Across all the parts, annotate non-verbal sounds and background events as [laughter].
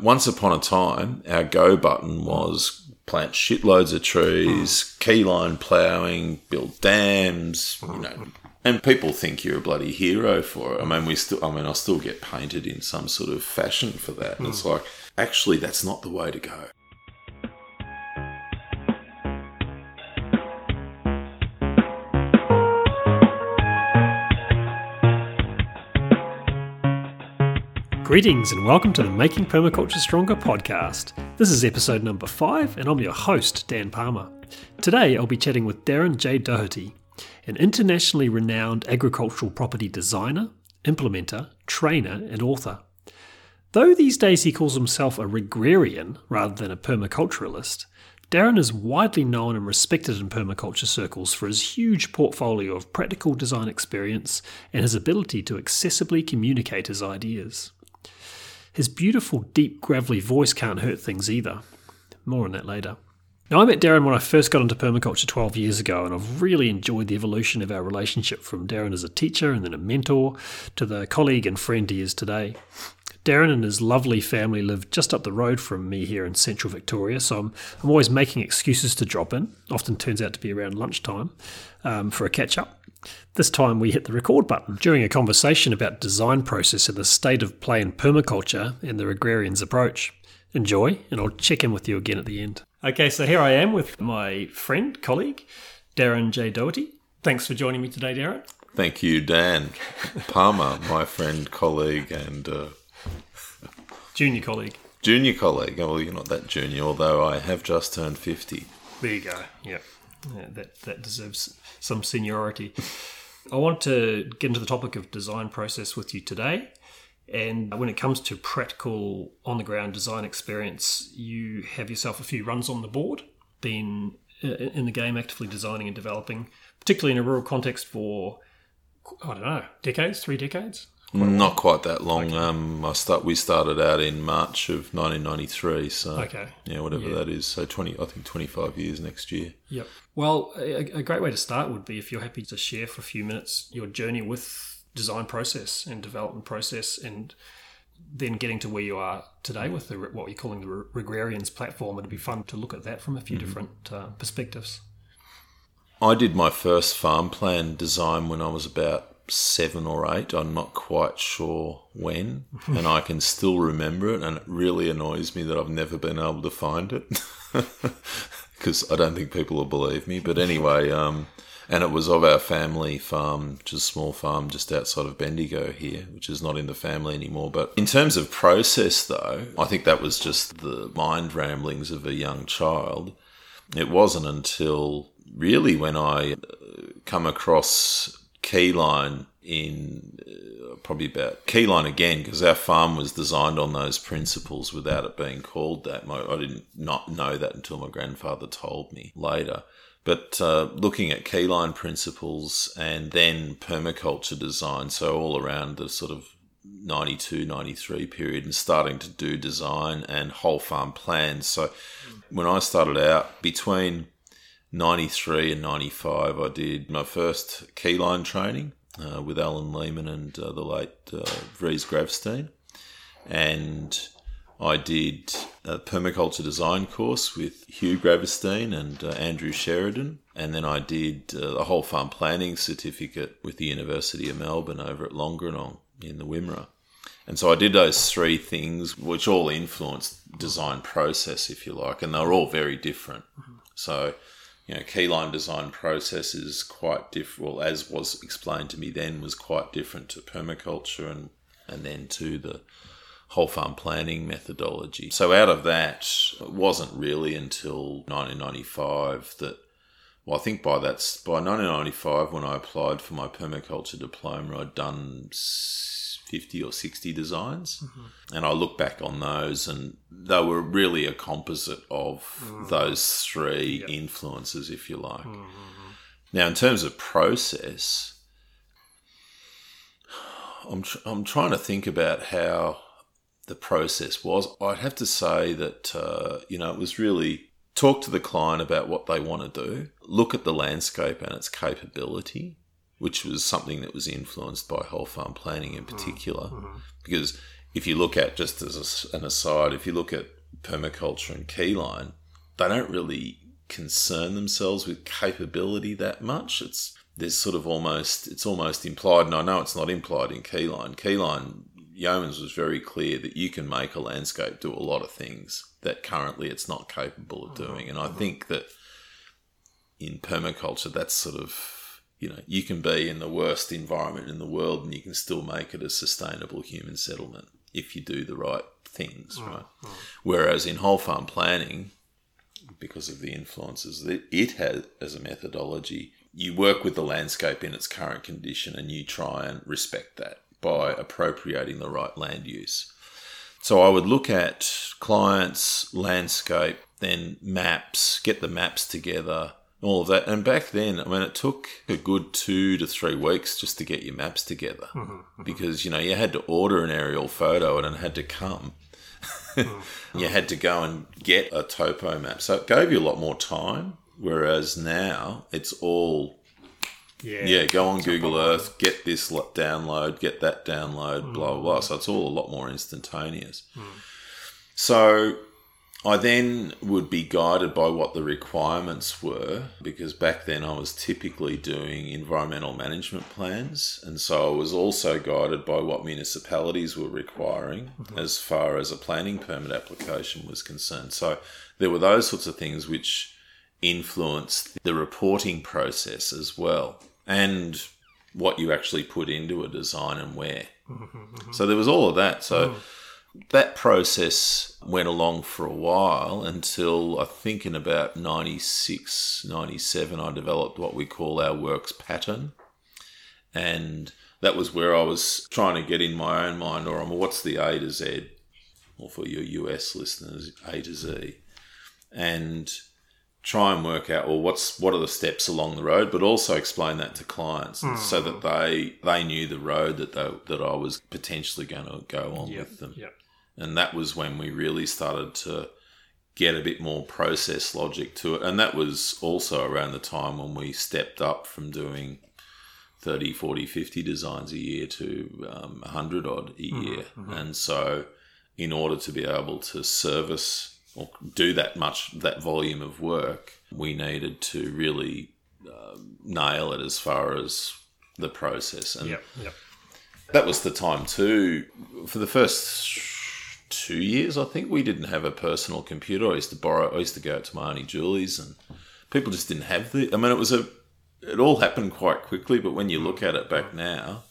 Once upon a time, our go button was plant shitloads of trees, keyline ploughing, build dams, you know. And people think you're a bloody hero for it. I mean, we still, I mean, I still get painted in some sort of fashion for that. And it's like, actually, that's not the way to go. Greetings and welcome to the Making Permaculture Stronger podcast. This is episode number five, and I'm your host, Dan Palmer. Today I'll be chatting with Darren J. Doherty, an internationally renowned agricultural property designer, implementer, trainer, and author. Though these days he calls himself a regrarian rather than a permaculturalist, Darren is widely known and respected in permaculture circles for his huge portfolio of practical design experience and his ability to accessibly communicate his ideas. His beautiful, deep, gravelly voice can't hurt things either. More on that later. Now, I met Darren when I first got into permaculture 12 years ago, and I've really enjoyed the evolution of our relationship from Darren as a teacher and then a mentor to the colleague and friend he is today. Darren and his lovely family live just up the road from me here in central Victoria, so I'm, I'm always making excuses to drop in. Often turns out to be around lunchtime um, for a catch up. This time we hit the record button during a conversation about design process and the state of play in permaculture and the Regrarians' approach. Enjoy, and I'll check in with you again at the end. Okay, so here I am with my friend, colleague, Darren J. Doherty. Thanks for joining me today, Darren. Thank you, Dan Palmer, my friend, colleague, and uh, Junior colleague. junior colleague. Oh, well, you're not that junior, although I have just turned 50. There you go. Yeah. yeah that, that deserves some seniority. I want to get into the topic of design process with you today. And when it comes to practical on the ground design experience, you have yourself a few runs on the board, been uh, in the game actively designing and developing, particularly in a rural context for, I don't know, decades, three decades? Not quite that long. Um, I start. We started out in March of 1993. So Okay. yeah, whatever Yeah. that is. So 20. I think 25 years next year. Yep. Well, a, a great way to start would be if you're happy to share for a few minutes your journey with design process and development process, and then getting to where you are today with the what you're calling the Re- Regrarians platform. It'd be fun to look at that from a few different uh, perspectives. I did my first farm plan design when I was about seven or eight. I'm not quite sure when, and I can still remember it. And it really annoys me that I've never been able to find it [laughs] because I don't think people will believe me. But anyway, um, and it was of our family farm, which is a small farm just outside of Bendigo here, which is not in the family anymore. But in terms of process, though, I think that was just the mind ramblings of a young child. It wasn't until really when I uh, come across Keyline in uh, probably about Keyline again because our farm was designed on those principles without it being called that. My, I didn't not know that until my grandfather told me later. But uh, looking at keyline principles and then permaculture design, so all around the sort of 92, 93 period and starting to do design and whole farm plans. So when I started out between 93 and 95, I did my first keyline training uh, with Alan Lehman and uh, the late uh, Vries Gravstein. And I did a permaculture design course with Hugh Gravestein and uh, Andrew Sheridan. And then I did uh, a whole farm planning certificate with the University of Melbourne over at Longerenong in the Wimmera. And so I did those three things, which all influenced design process, if you like, and they're all very different. So, you know, keyline design process is quite different, well, as was explained to me then, was quite different to permaculture and, and then to the whole farm planning methodology. So out of that, it wasn't really until 1995 that, well, I think by that, by 1995 when I applied for my permaculture diploma, I'd done 50 or 60 designs. Mm-hmm. And I look back on those and they were really a composite of mm. those three influences, if you like. Mm-hmm, mm-hmm. Now, in terms of process, I'm, tr- I'm trying to think about how the process was. I'd have to say that, uh, you know, it was really talk to the client about what they want to do, look at the landscape and its capability, which was something that was influenced by whole farm planning in mm. particular, mm-hmm. because if you look at just as a, an aside, if you look at permaculture and keyline, they don't really concern themselves with capability that much. It's there's sort of almost it's almost implied, and I know it's not implied in keyline. Keyline Yeomans was very clear that you can make a landscape do a lot of things that currently it's not capable of mm-hmm. doing, and I mm-hmm. think that in permaculture, that's sort of you know you can be in the worst environment in the world and you can still make it a sustainable human settlement if you do the right things, mm, right? Mm. Whereas in whole farm planning, because of the influences that it has as a methodology, you work with the landscape in its current condition and you try and respect that by appropriating the right land use. So I would look at clients, landscape, then maps, get the maps together, all of that. And back then, I mean, it took a good two to three weeks just to get your maps together because, you know, you had to order an aerial photo and it had to come. [laughs] you had to go and get a topo map. So it gave you a lot more time. Whereas now it's all, Yeah. yeah, go on Google Earth, get this download, get that download, blah, blah, blah. So it's all a lot more instantaneous. So I then would be guided by what the requirements were because back then I was typically doing environmental management plans. And so I was also guided by what municipalities were requiring mm-hmm. as far as a planning permit application was concerned. So there were those sorts of things which influenced the reporting process as well and what you actually put into a design and where. Mm-hmm, mm-hmm. So there was all of that. So mm. That process went along for a while until I think in about 96, 97, I developed what we call our works pattern. And that was where I was trying to get in my own mind, or I'm, what's the A to Z, or for your US listeners, A to Z, and try and work out, well, what's what are the steps along the road, but also explain that to clients hmm. so that they they knew the road that they, that I was potentially going to go on Yep. with them. Yep. And that was when we really started to get a bit more process logic to it. And that was also around the time when we stepped up from doing 30, 40, 50 designs a year to um, 100 odd a year. And so, in order to be able to service or do that much, that volume of work, we needed to really uh, nail it as far as the process. And Yep. Yep. that was the time too. For the first two years, I think we didn't have a personal computer. I used to borrow. I used to go out to my auntie Julie's, and people just didn't have the. I mean, it was a. It all happened quite quickly, but when you look at it back now,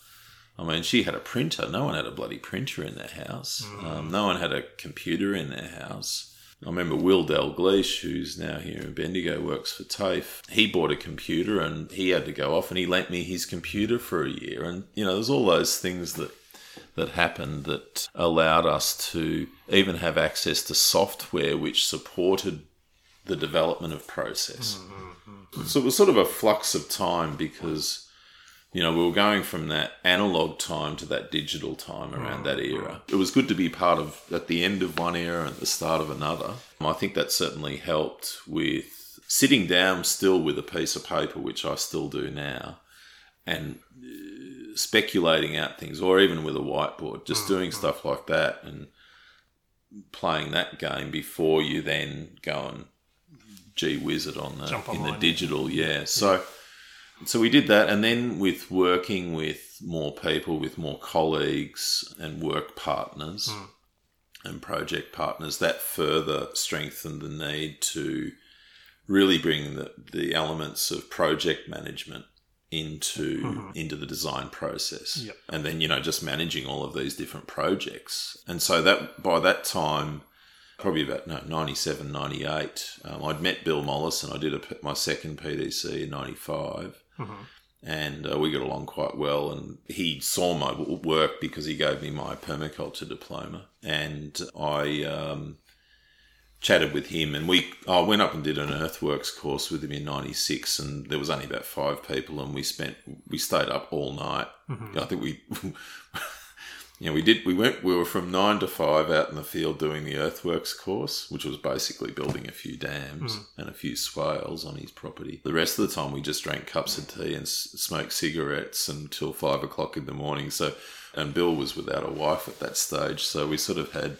I mean, she had a printer. No one had a bloody printer in their house. Um, no one had a computer in their house. I remember Will Dalgleish, who's now here in Bendigo, works for TAFE. He bought a computer and he had to go off and he lent me his computer for a year. And, you know, there's all those things that that happened that allowed us to even have access to software which supported the development of process. Mm-hmm. So it was sort of a flux of time because you know, we were going from that analog time to that digital time around that mm-hmm. era. It was good to be part of at the end of one era and the start of another. I think that certainly helped with sitting down still with a piece of paper, which I still do now, and speculating out things, or even with a whiteboard, just mm, doing mm. stuff like that and playing that game before you then go and gee whiz it on the Jump in the online. digital. Yeah, so so we did that, and then with working with more people, with more colleagues and work partners mm. and project partners, that further strengthened the need to really bring the, the elements of project management into into the design process. Yep. and then you know just managing all of these different projects. And so that by that time probably about no, 97 98 um, i'd met bill mollison. And i did a, my second pdc in 95 and uh, we got along quite well. And he saw my work because he gave me my permaculture diploma. And i um, chatted with him and we I went up and did an earthworks course with him in 96 and there was only about five people and we spent we stayed up all night mm-hmm. i think we [laughs] Yeah, we did. We went. We were from nine to five out in the field doing the earthworks course, which was basically building a few dams mm-hmm. and a few swales on his property. The rest of the time, we just drank cups of tea and s- smoked cigarettes until five o'clock in the morning. So, and Bill was without a wife at that stage, so we sort of had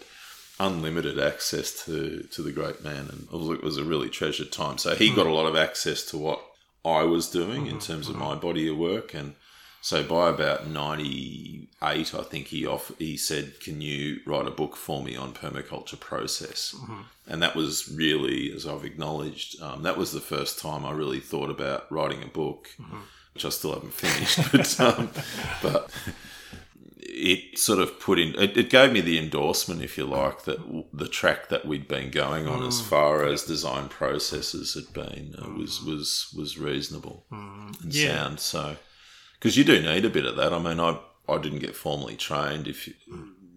unlimited access to to the great man, and it was, it was a really treasured time. So he hmm. got a lot of access to what I was doing in hmm. terms of hmm. my body of work, and so by about ninety eight, I think he off he said, "Can you write a book for me on permaculture process?" And that was really, as I've acknowledged, um, that was the first time I really thought about writing a book, which I still haven't finished, [laughs] but um, but it sort of put in it, it gave me the endorsement if you like that w- the track that we'd been going on as mm. far as design processes had been uh, was mm. was was reasonable mm. and Yeah. sound so. Because you do need a bit of that. I mean i i didn't get formally trained if you,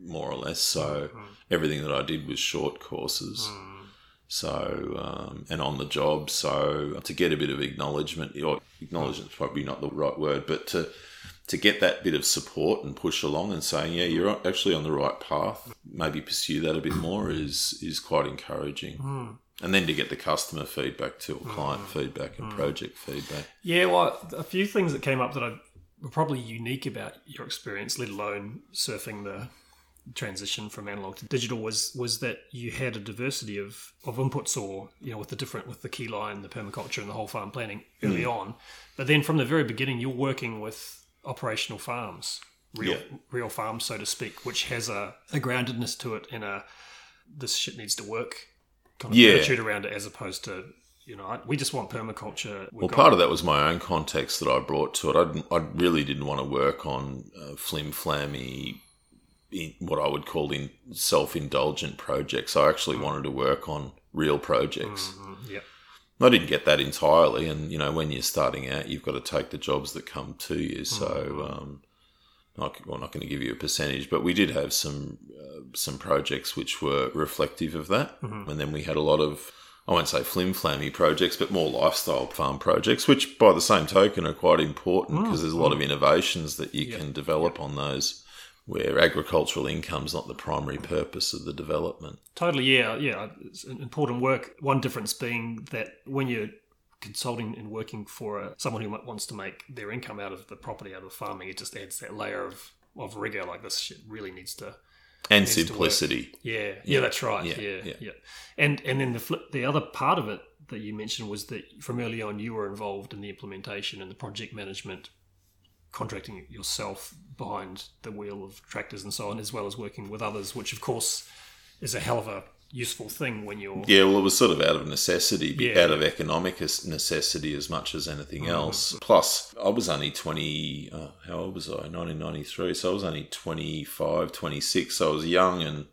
more or less so everything that i did was short courses. So um, and on the job so to get a bit of acknowledgement or acknowledgement is probably not the right word but to to get that bit of support and push along and saying yeah you're actually on the right path maybe pursue that a bit more mm. is is quite encouraging. Mm. And then to get the customer feedback too or client mm. feedback and project feedback. Yeah, well, a few things that came up that I, were probably unique about your experience, let alone surfing the transition from analog to digital, was was that you had a diversity of, of inputs, or you know, with the different with the key line, the permaculture, and the whole farm planning early on. But then from the very beginning, you're working with operational farms, real Yeah. real farms, so to speak, which has a, a groundedness to it and a this shit needs to work kind of Yeah. attitude around it, as opposed to you know, we just want permaculture. We've Well, part of that was my own context that I brought to it. I, didn't, I really didn't want to work on uh, flim flammy, in, what I would call in self indulgent projects. I actually wanted to work on real projects. Mhm, Yep. I didn't get that entirely, and you know, when you're starting out, you've got to take the jobs that come to you. So, um, not, well, not going to give you a percentage, but we did have some uh, some projects which were reflective of that, and then we had a lot of. I won't say flim flammy projects, but more lifestyle farm projects, which by the same token are quite important because there's a lot of innovations that you can develop on those where agricultural income is not the primary purpose of the development. Totally, yeah, yeah. It's an important work. One difference being that when you're consulting and working for a, someone who wants to make their income out of the property, out of farming, it just adds that layer of, of rigor. Like this shit really needs to. And Needs to work. simplicity. Yeah, yeah, that's right. Yeah, Yeah, yeah, yeah. And and then the flip, the other part of it that you mentioned was that from early on you were involved in the implementation and the project management, contracting yourself behind the wheel of tractors and so on, as well as working with others, which of course is a hell of a useful thing when you're Yeah, well, it was sort of out of necessity, Yeah. out of economic necessity as much as anything else. Plus, I was only 20, uh, how old was I? 1993. So I was only 25, 26. So I was young and,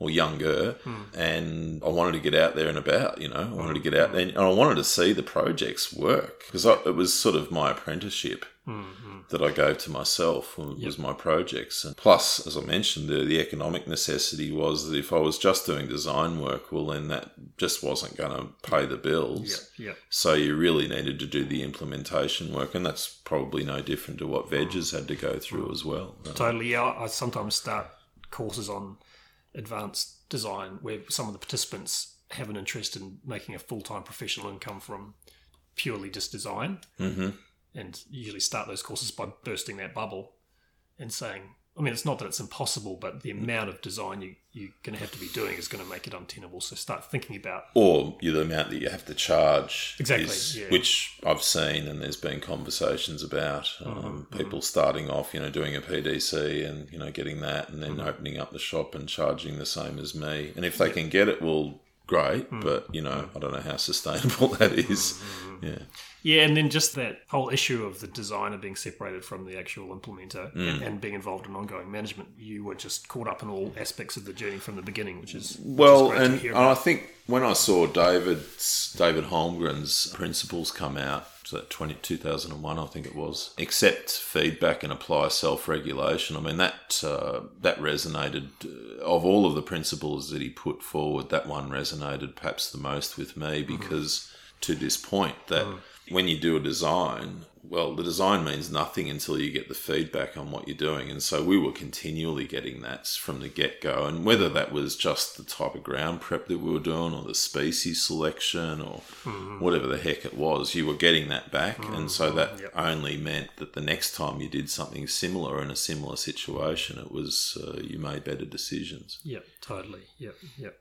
or younger, hmm. and I wanted to get out there and about, you know. I wanted to get out hmm. there and I wanted to see the projects work because it was sort of my apprenticeship hmm, that I gave to myself was my projects. And plus, as I mentioned, the, the economic necessity was that if I was just doing design work, well, then that just wasn't going to pay the bills. yeah, yeah. So you really needed to do the implementation work, and that's probably no different to what Veges had to go through as well. Totally. Yeah, I sometimes start courses on advanced design where some of the participants have an interest in making a full time professional income from purely just design. hmm And usually start those courses by bursting that bubble and saying, I mean, it's not that it's impossible, but the amount of design you, you're going to have to be doing is going to make it untenable. So start thinking about Or the amount that you have to charge, Exactly, is- yeah. which I've seen, and there's been conversations about Mm-hmm, um, people starting off, you know, doing a PDC and you know getting that, and then Mm-hmm. opening up the shop and charging the same as me. And if they can get it, well, great. Mm. But you know, I don't know how sustainable [laughs] that is. Mm-hmm, Yeah. Yeah, and then just that whole issue of the designer being separated from the actual implementer Mm. and, and being involved in ongoing management, you were just caught up in all aspects of the journey from the beginning, which is which Well, is great and, and I think when I saw David's David Holmgren's principles come out, so that 20, 2001, I think it was, accept feedback and apply self-regulation. I mean that uh, that resonated uh, of all of the principles that he put forward. That one resonated perhaps the most with me because to this point that when you do a design, well, the design means nothing until you get the feedback on what you're doing. And so we were continually getting that from the get go. And whether that was just the type of ground prep that we were doing or the species selection or mm-hmm. whatever the heck it was, you were getting that back. Mm-hmm. And so that yep. only meant that the next time you did something similar in a similar situation, it was uh, you made better decisions. Yep, totally. Yep, yep.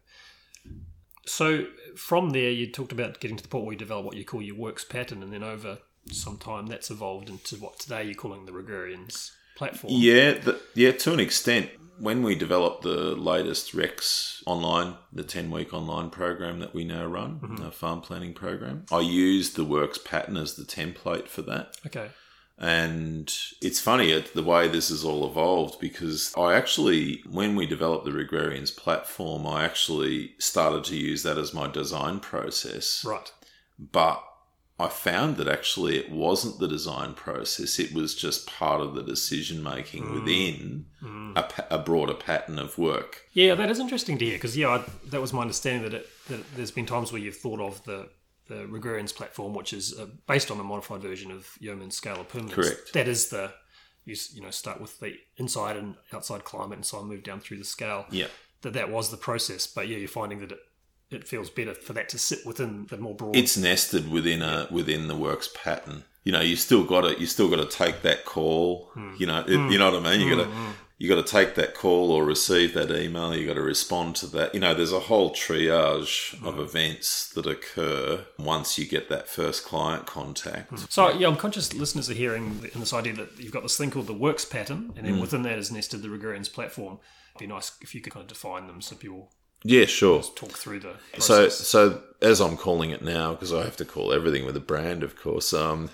So from there, you talked about getting to the point where you develop what you call your works pattern, and then over some time that's evolved into what today you're calling the Regrarians platform. Yeah, the, yeah, to an extent. When we developed the latest Rex online, the 10 week online program that we now run, mm-hmm. our farm planning program, I used the works pattern as the template for that. Okay. And it's funny the way this has all evolved because I actually, when we developed the Regrarians platform, I actually started to use that as my design process. Right. But I found that actually it wasn't the design process, it was just part of the decision making mm. within mm. A, a, broader pattern of work. Yeah, that is interesting to hear because, yeah, I, that was my understanding that, it, that there's been times where you've thought of the the Regrarians platform, which is uh, based on a modified version of Yeomans' Scale of Permanence. Correct. That is the you you know start with the inside and outside climate, and so I move down through the scale. Yeah. That that was the process, but yeah, you're finding that it, it feels better for that to sit within the more broad. It's nested within a within the works pattern. You know, you still got to you still got to take that call. Hmm. You know, it, hmm. you know what I mean. You got to hmm, you got to take that call or receive that email. You got to respond to that. You know, there's a whole triage of mm. events that occur once you get that first client contact. Mm. So, yeah, I'm conscious listeners are hearing in this idea that you've got this thing called the works pattern, and then mm. within that is nested the Regrarians platform. It'd be nice if you could kind of define them so people. Yeah, sure. Talk through the process. so so as I'm calling it now because I have to call everything with a brand, of course. Um,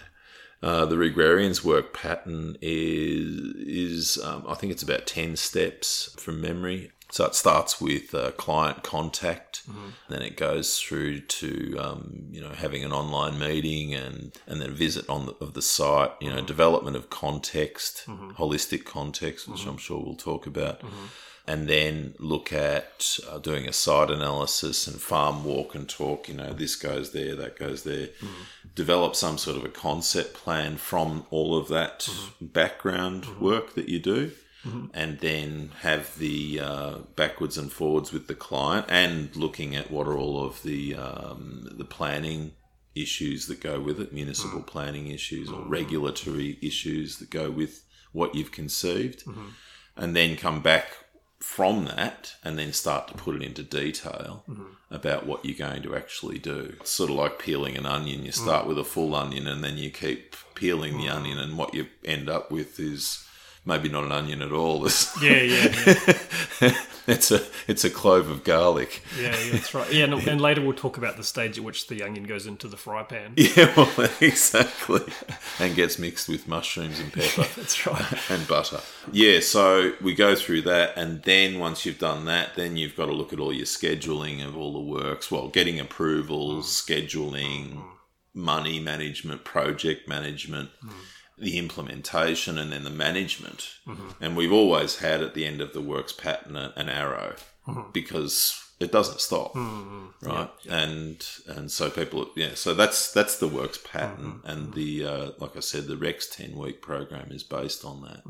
uh, the Regrarians work pattern is is um, I think it's about ten steps from memory. So it starts with uh, client contact, mm-hmm. then it goes through to um, you know having an online meeting and and then a visit on the, of the site. You know, mm-hmm. development of context, mm-hmm. holistic context, which mm-hmm. I'm sure we'll talk about mm-hmm and then look at uh, doing a site analysis and farm walk and talk. You know, this goes there, that goes there. Mm. Develop some sort of a concept plan from all of that mm-hmm. background mm-hmm. work that you do. Mm-hmm. And then have the uh, backwards and forwards with the client, and looking at what are all of the um, the planning issues that go with it, municipal mm. planning issues or mm-hmm. regulatory issues that go with what you've conceived, mm-hmm. and then come back from that and then start to put it into detail mm-hmm. about what you're going to actually do. It's sort of like peeling an onion. You start mm. with a full onion and then you keep peeling the mm. onion, and what you end up with is maybe not an onion at all. [laughs] yeah, yeah. yeah. [laughs] [laughs] it's a it's a clove of garlic. Yeah, yeah that's right. Yeah, and, and, later we'll talk about the stage at which the onion goes into the fry pan. [laughs] Yeah, well, [laughs] exactly, and gets mixed with mushrooms and pepper. that's right, and butter. Yeah, so we go through that, and then once you've done that, then you've got to look at all your scheduling of all the works. Well, getting approvals, mm. scheduling, mm. money management, project management. Mm the implementation and then the management. Mm-hmm. And we've always had at the end of the works pattern an arrow mm-hmm. because it doesn't stop, mm-hmm. right? And and so people, yeah. So that's that's the works pattern, mm-hmm. and the uh, like I said, the Rex ten week program is based on that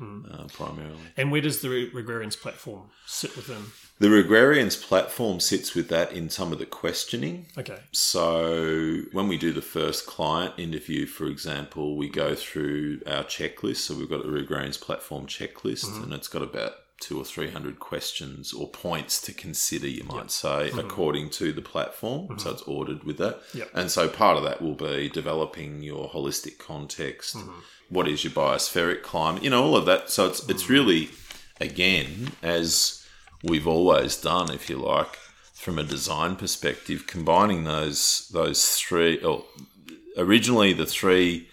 Mm-hmm. uh, primarily. And where does the Regrarians platform sit within? The Regrarians platform sits with that in some of the questioning. Okay. So when we do the first client interview, for example, we go through our checklist. So we've got the Regrarians platform checklist, mm-hmm. and it's got about two or three hundred questions or points to consider, you might yep. say, mm-hmm. according to the platform. Mm-hmm. So it's ordered with that. Yep. And so part of that will be developing your holistic context. Mm-hmm. What is your biospheric climate? You know, all of that. So it's it's mm-hmm. really, again, as we've always done, if you like, from a design perspective, combining those those three. Or originally, the three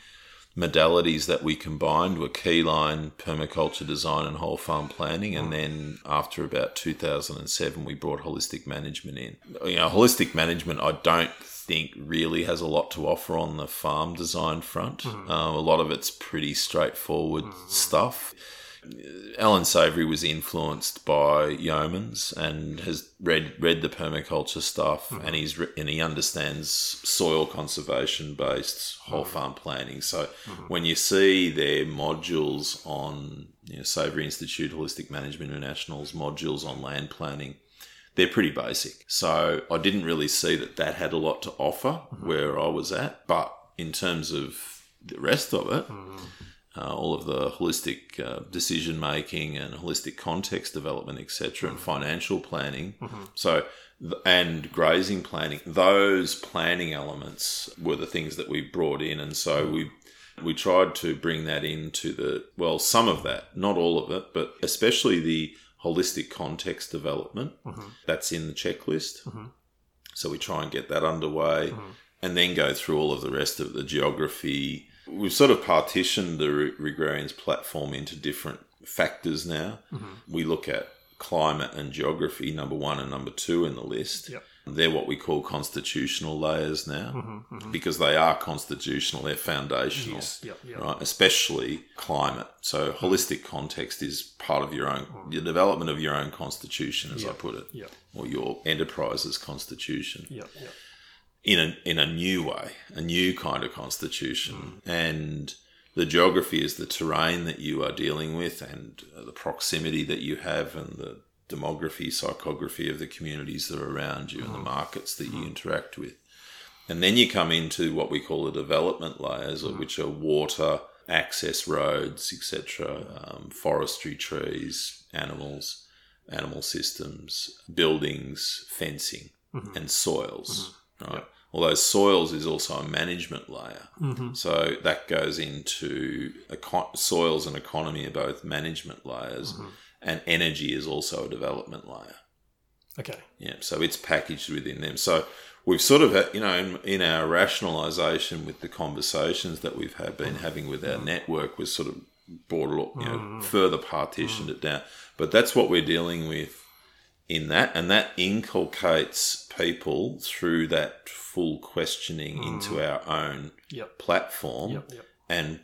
modalities that we combined were keyline, permaculture design, and whole farm planning. And then after about 2007, we brought holistic management in. You know, holistic management, I don't think really has a lot to offer on the farm design front. Mm-hmm. Um, a lot of it's pretty straightforward mm-hmm. stuff Alan Savory was influenced by Yeomans and has read read the permaculture stuff, Mm-hmm. and he's re- and he understands soil conservation based whole Mm-hmm. farm planning. So when you see their modules on you know, Savory Institute Holistic Management International's modules on land planning, they're pretty basic. So I didn't really see that that had a lot to offer mm-hmm. where I was at, but in terms of the rest of it mm-hmm. uh, all of the holistic uh, decision making and holistic context development, etc., and mm-hmm. financial planning. So, and grazing planning. Those planning elements were the things that we brought in, and so we we tried to bring that into the well, some of that, not all of it, but especially the holistic context development. Mm-hmm. That's in the checklist. Mm-hmm. So we try and get that underway, mm-hmm. and then go through all of the rest of the geography. We've sort of partitioned the Re- Regrarians platform into different factors now. We look at climate and geography, number one and number two in the list. Yep. They're what we call constitutional layers now mm-hmm, mm-hmm. because they are constitutional, they're foundational Yes. Yep. Yep. right? Especially climate. So mm-hmm. holistic context is part of your own, the development of your own constitution, as I put it, Yep. or your enterprise's constitution Yep. Yep. in a in a new way, a new kind of constitution, and the geography is the terrain that you are dealing with, and the proximity that you have, and the demography, psychography of the communities that are around you, and the mm-hmm. markets that you mm-hmm. interact with. And then you come into what we call the development layers, mm-hmm. which are water, access roads, etc., um, forestry, trees, animals, animal systems, buildings, fencing, and soils. Right. Although soils is also a management layer, so that goes into eco- soils and economy are both management layers, and energy is also a development layer. Okay. Yeah, so it's packaged within them. So we've sort of, had, you know, in, in our rationalisation with the conversations that we've had been having with our network, we've sort of brought a lot, you know, further partitioned it down. But that's what we're dealing with in that, and that inculcates people through that full questioning into our own Yep. platform Yep. Yep. and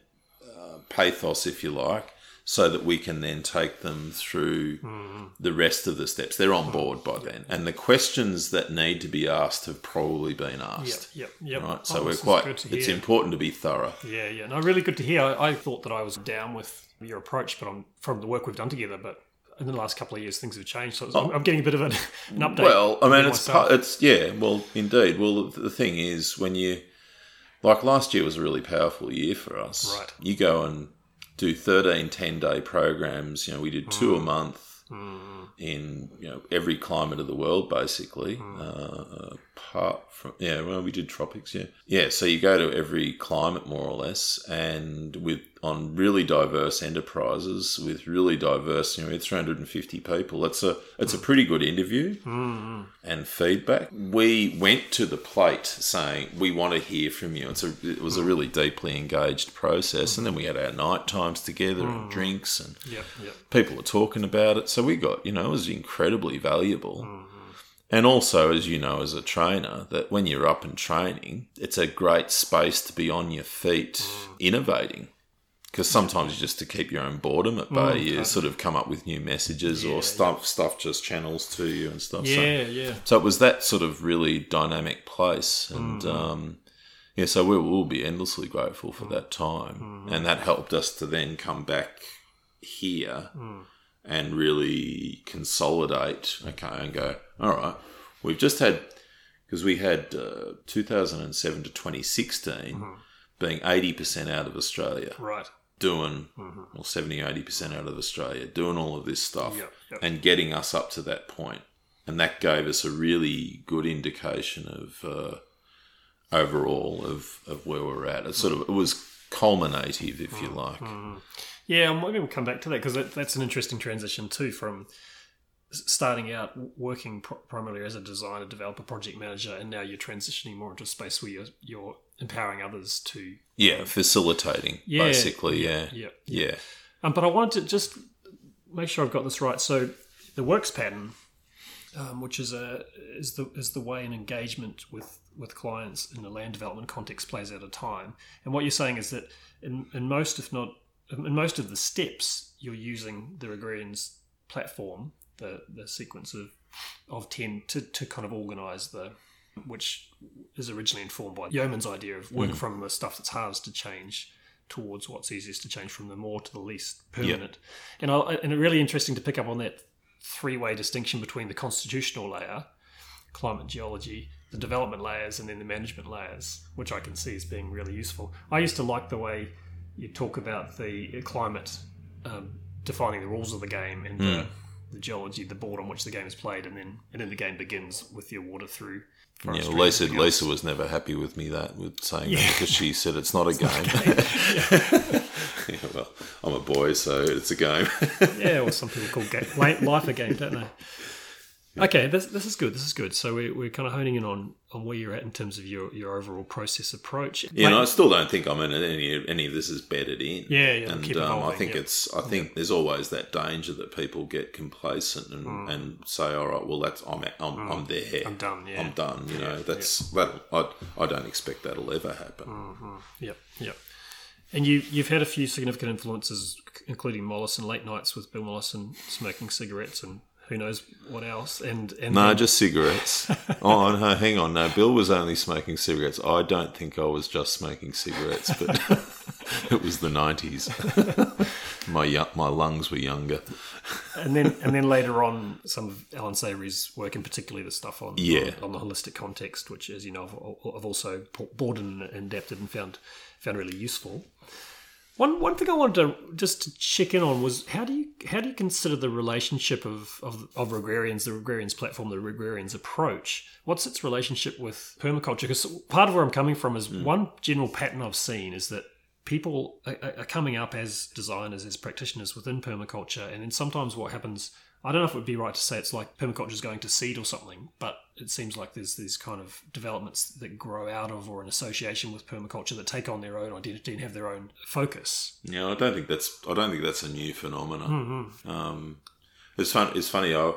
uh, pathos, if you like, so that we can then take them through hmm. the rest of the steps. They're on board by hmm. then, and the questions that need to be asked have probably been asked. Yep. Yep. Right, so Oh, we're quite. It's important to be thorough. Yeah, yeah. No, really good to hear. I, I thought that I was down with your approach, but I'm from the work we've done together. But in the last couple of years, things have changed. So I'm, oh. I'm getting a bit of an, an [laughs] update. Well, I mean, it's part, it's yeah. Well, indeed. Well, the the thing is, when you like last year was a really powerful year for us. Right. You go and do 13 10 day programs. You know, we did two Mm. a month in you know every climate of the world, basically. Mm. Uh, apart from yeah, well, we did tropics. Yeah, yeah. So you go to every climate more or less, and with on really diverse enterprises with really diverse. You know, we 350 people. It's a it's a pretty good interview mm-hmm. and feedback. We went to the plate saying we want to hear from you. It's a it was a really deeply engaged process, and then we had our night times together and mm. drinks, and Yep. Yep. people were talking about it. So we got you know it was incredibly valuable. Mm-hmm. And also, as you know, as a trainer, that when you're up and training, it's a great space to be on your feet mm. innovating. Because sometimes just to keep your own boredom at bay, mm, you sort of come up with new messages or stuff stuff just channels to you and stuff. So- Yeah. Yeah. so it was that sort of really dynamic place, and mm. um, yeah, so we will be endlessly grateful for mm. that time, and that helped us to then come back here and really consolidate. Okay, and go. All right, we've just had because we had uh, 2007 to 2016 mm-hmm. being 80 percent out of Australia Right. Doing mm-hmm. well 70 80 percent out of australia doing all of this stuff Yep, yep. and getting us up to that point. And that gave us a really good indication of uh, overall of, of where we're at. It sort of it was culminative if you mm-hmm. like. Mm-hmm. Yeah, I'm maybe we'll come back to that because that, that's an interesting transition too from starting out working pr- primarily as a designer, developer, project manager, and now you're transitioning more into a space where you're, you're empowering others to. yeah facilitating Yeah, basically yeah Yeah. yeah Um, but I wanted to just make sure I've got this right. So the works pattern, um, which is a is the is the way an engagement with with clients in the land development context plays out of time. And what you're saying is that in, in most, if not in most of the steps, you're using the Regrarians platform, the the sequence of of ten to to kind of organize the which is originally informed by Yeomans' idea of work from the stuff that's hardest to change towards what's easiest to change from the more to the least permanent. And I, and it's really interesting to pick up on that three way distinction between the constitutional layer, climate geology, the development layers, and then the management layers, which I can see as being really useful. I used to like the way you talk about the climate um, defining the rules of the game and the, the geology, the board on which the game is played, and then and then the game begins with your water through. Yeah, forestry Lisa. Lisa was never happy with me that with saying Yeah. that because she said it's not a game. [laughs] yeah, well, I'm a boy, so it's a game. yeah, or some people call ga- li- life a game, don't they? Okay, this, this is good. This is good. So we, we're kind of honing in on, on where you're at in terms of your, your overall process approach. you know, I still don't think I'm in any any of this is bedded in. Yeah, yeah, and um, I think yeah. it's I think there's always that danger that people get complacent and, Hmm. and say, all right, well, that's I'm I'm, I'm there. I'm done, yeah. I'm done. You know, that's that. I I don't expect that'll ever happen. Hmm. Yep, yep. And you you've had a few significant influences, including Mollison, late nights with Bill Mollison, smoking cigarettes, and who knows what else. And and No, then- just cigarettes. [laughs] oh, no, hang on. No, Bill was only smoking cigarettes. I don't think I was just smoking cigarettes, but [laughs] it was the 90s. [laughs] my my lungs were younger. and then and then later on, some of Alan Savory's work, and particularly the stuff on Yeah. on, on the holistic context, which, as you know, I've, I've also broadened and adapted and found found really useful. One one thing I wanted to just to check in on was how do you how do you consider the relationship of of, of Regrarians, the Regrarians platform, the Regrarians approach? What's its relationship with permaculture? Because part of where I'm coming from is hmm. one general pattern I've seen is that people are, are coming up as designers, as practitioners within permaculture, and then sometimes what happens. I don't know if it would be right to say it's like permaculture is going to seed or something, but it seems like there's these kind of developments that grow out of or in association with permaculture that take on their own identity and have their own focus. Yeah, I don't think that's I don't think that's a new phenomenon. Mm-hmm. Um, it's fun. It's funny. I,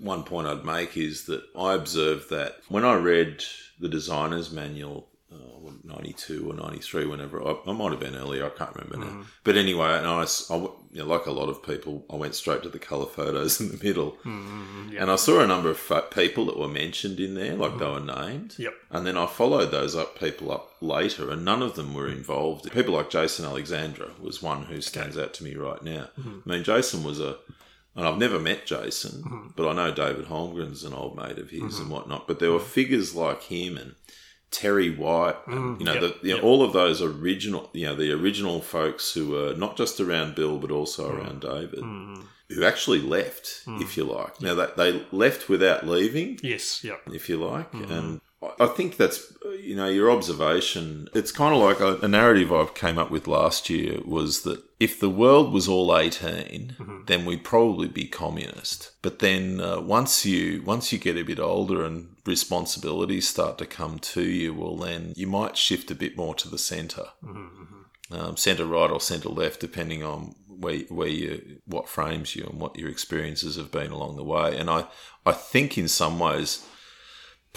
one point I'd make is that I observed that when I read the designer's manual, uh, ninety two or ninety three, whenever I, I might have been earlier, I can't remember Mm-hmm. now. Mm. But anyway, and I, I you know, like a lot of people, I went straight to the colour photos in the middle, Mm-hmm. yeah. and I saw a number of fo- people that were mentioned in there, like mm-hmm. they were named. Yep. And then I followed those up people up later, and none of them were involved. People like Jason Alexandra was one who stands out to me right now. Mm-hmm. I mean, Jason was a, and I've never met Jason, mm-hmm. but I know David Holmgren's an old mate of his and whatnot. But there were figures like him and Terry White, and, mm, you know, Yep. the, you know, Yep. all of those original, you know, the original folks who were not just around Bill but also mm. around David, mm. who actually left, if you like. Now they, they left without leaving, Yes. Yep. if you like. And I- think that's, you know, your observation. It's kind of like a, a narrative I came up with last year was that if the world was all 18, then we'd probably be communist. But then uh, once you once you get a bit older and responsibilities start to come to you, well, then you might shift a bit more to the centre. Um, centre right or centre left, depending on where where you what frames you and what your experiences have been along the way. And I I think in some ways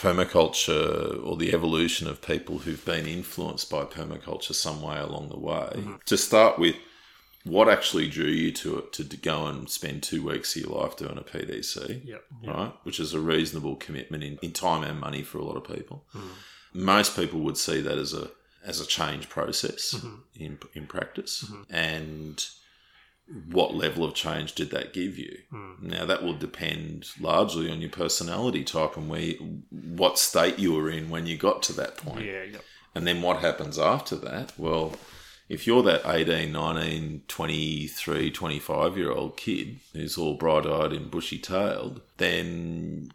permaculture or the evolution of people who've been influenced by permaculture some way along the way. Mm-hmm. To start with, what actually drew you to it to go and spend two weeks of your life doing a PDC? Yep. right? Which is a reasonable commitment in, in time and money for a lot of people. Mm-hmm. Most people would see that as a as a change process mm-hmm. in in practice, and what level of change did that give you? Hmm. Now that will depend largely on your personality type and where you, what state you were in when you got to that point. Yeah. Yep. And then what happens after that? Well, if you're that 18, 19, 23, 25 year old kid who's all bright eyed and bushy tailed, then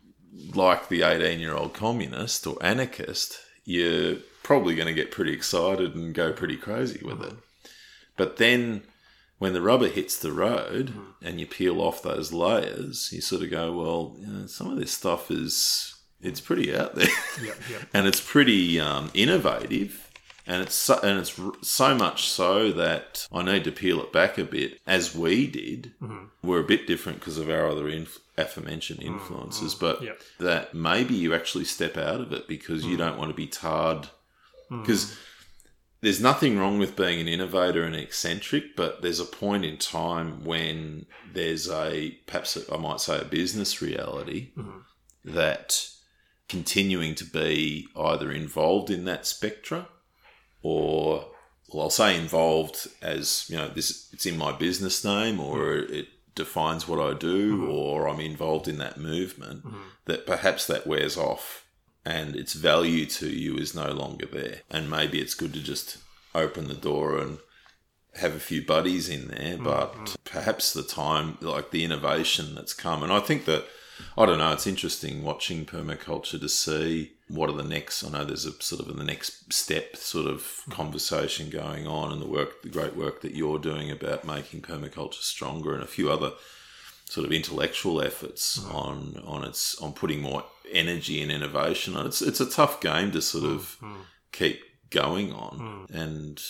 like the 18 year old communist or anarchist, you're probably going to get pretty excited and go pretty crazy with hmm. it. But then when the rubber hits the road hmm. and you peel off those layers, you sort of go, well, you know, some of this stuff is, it's pretty out there. [laughs] Yep. Yep. and it's pretty um, innovative. And it's so, and it's so much so that I need to peel it back a bit as we did. Mm-hmm. We're a bit different because of our other inf- aforementioned mm-hmm. influences but Yep. that maybe you actually step out of it because you mm. don't want to be tarred. Mm. Because there's nothing wrong with being an innovator and eccentric, but there's a point in time when there's a perhaps I might say a business reality mm-hmm. that continuing to be either involved in that spectra or well I'll say involved as you know this it's in my business name or mm-hmm. it defines what I do mm-hmm. or I'm involved in that movement that perhaps that wears off and its value to you is no longer there and maybe it's good to just open the door and have a few buddies in there hmm, but hmm. perhaps the time like the innovation that's come and I think that I don't know. It's interesting watching permaculture to see what are the next. I know there's a sort of the next step sort of hmm. conversation going on, and the work, the great work that you're doing about making permaculture stronger, and a few other sort of intellectual efforts on on its on putting more energy and innovation on. It's it's a tough game to sort hmm, of hmm. keep going on, hmm. and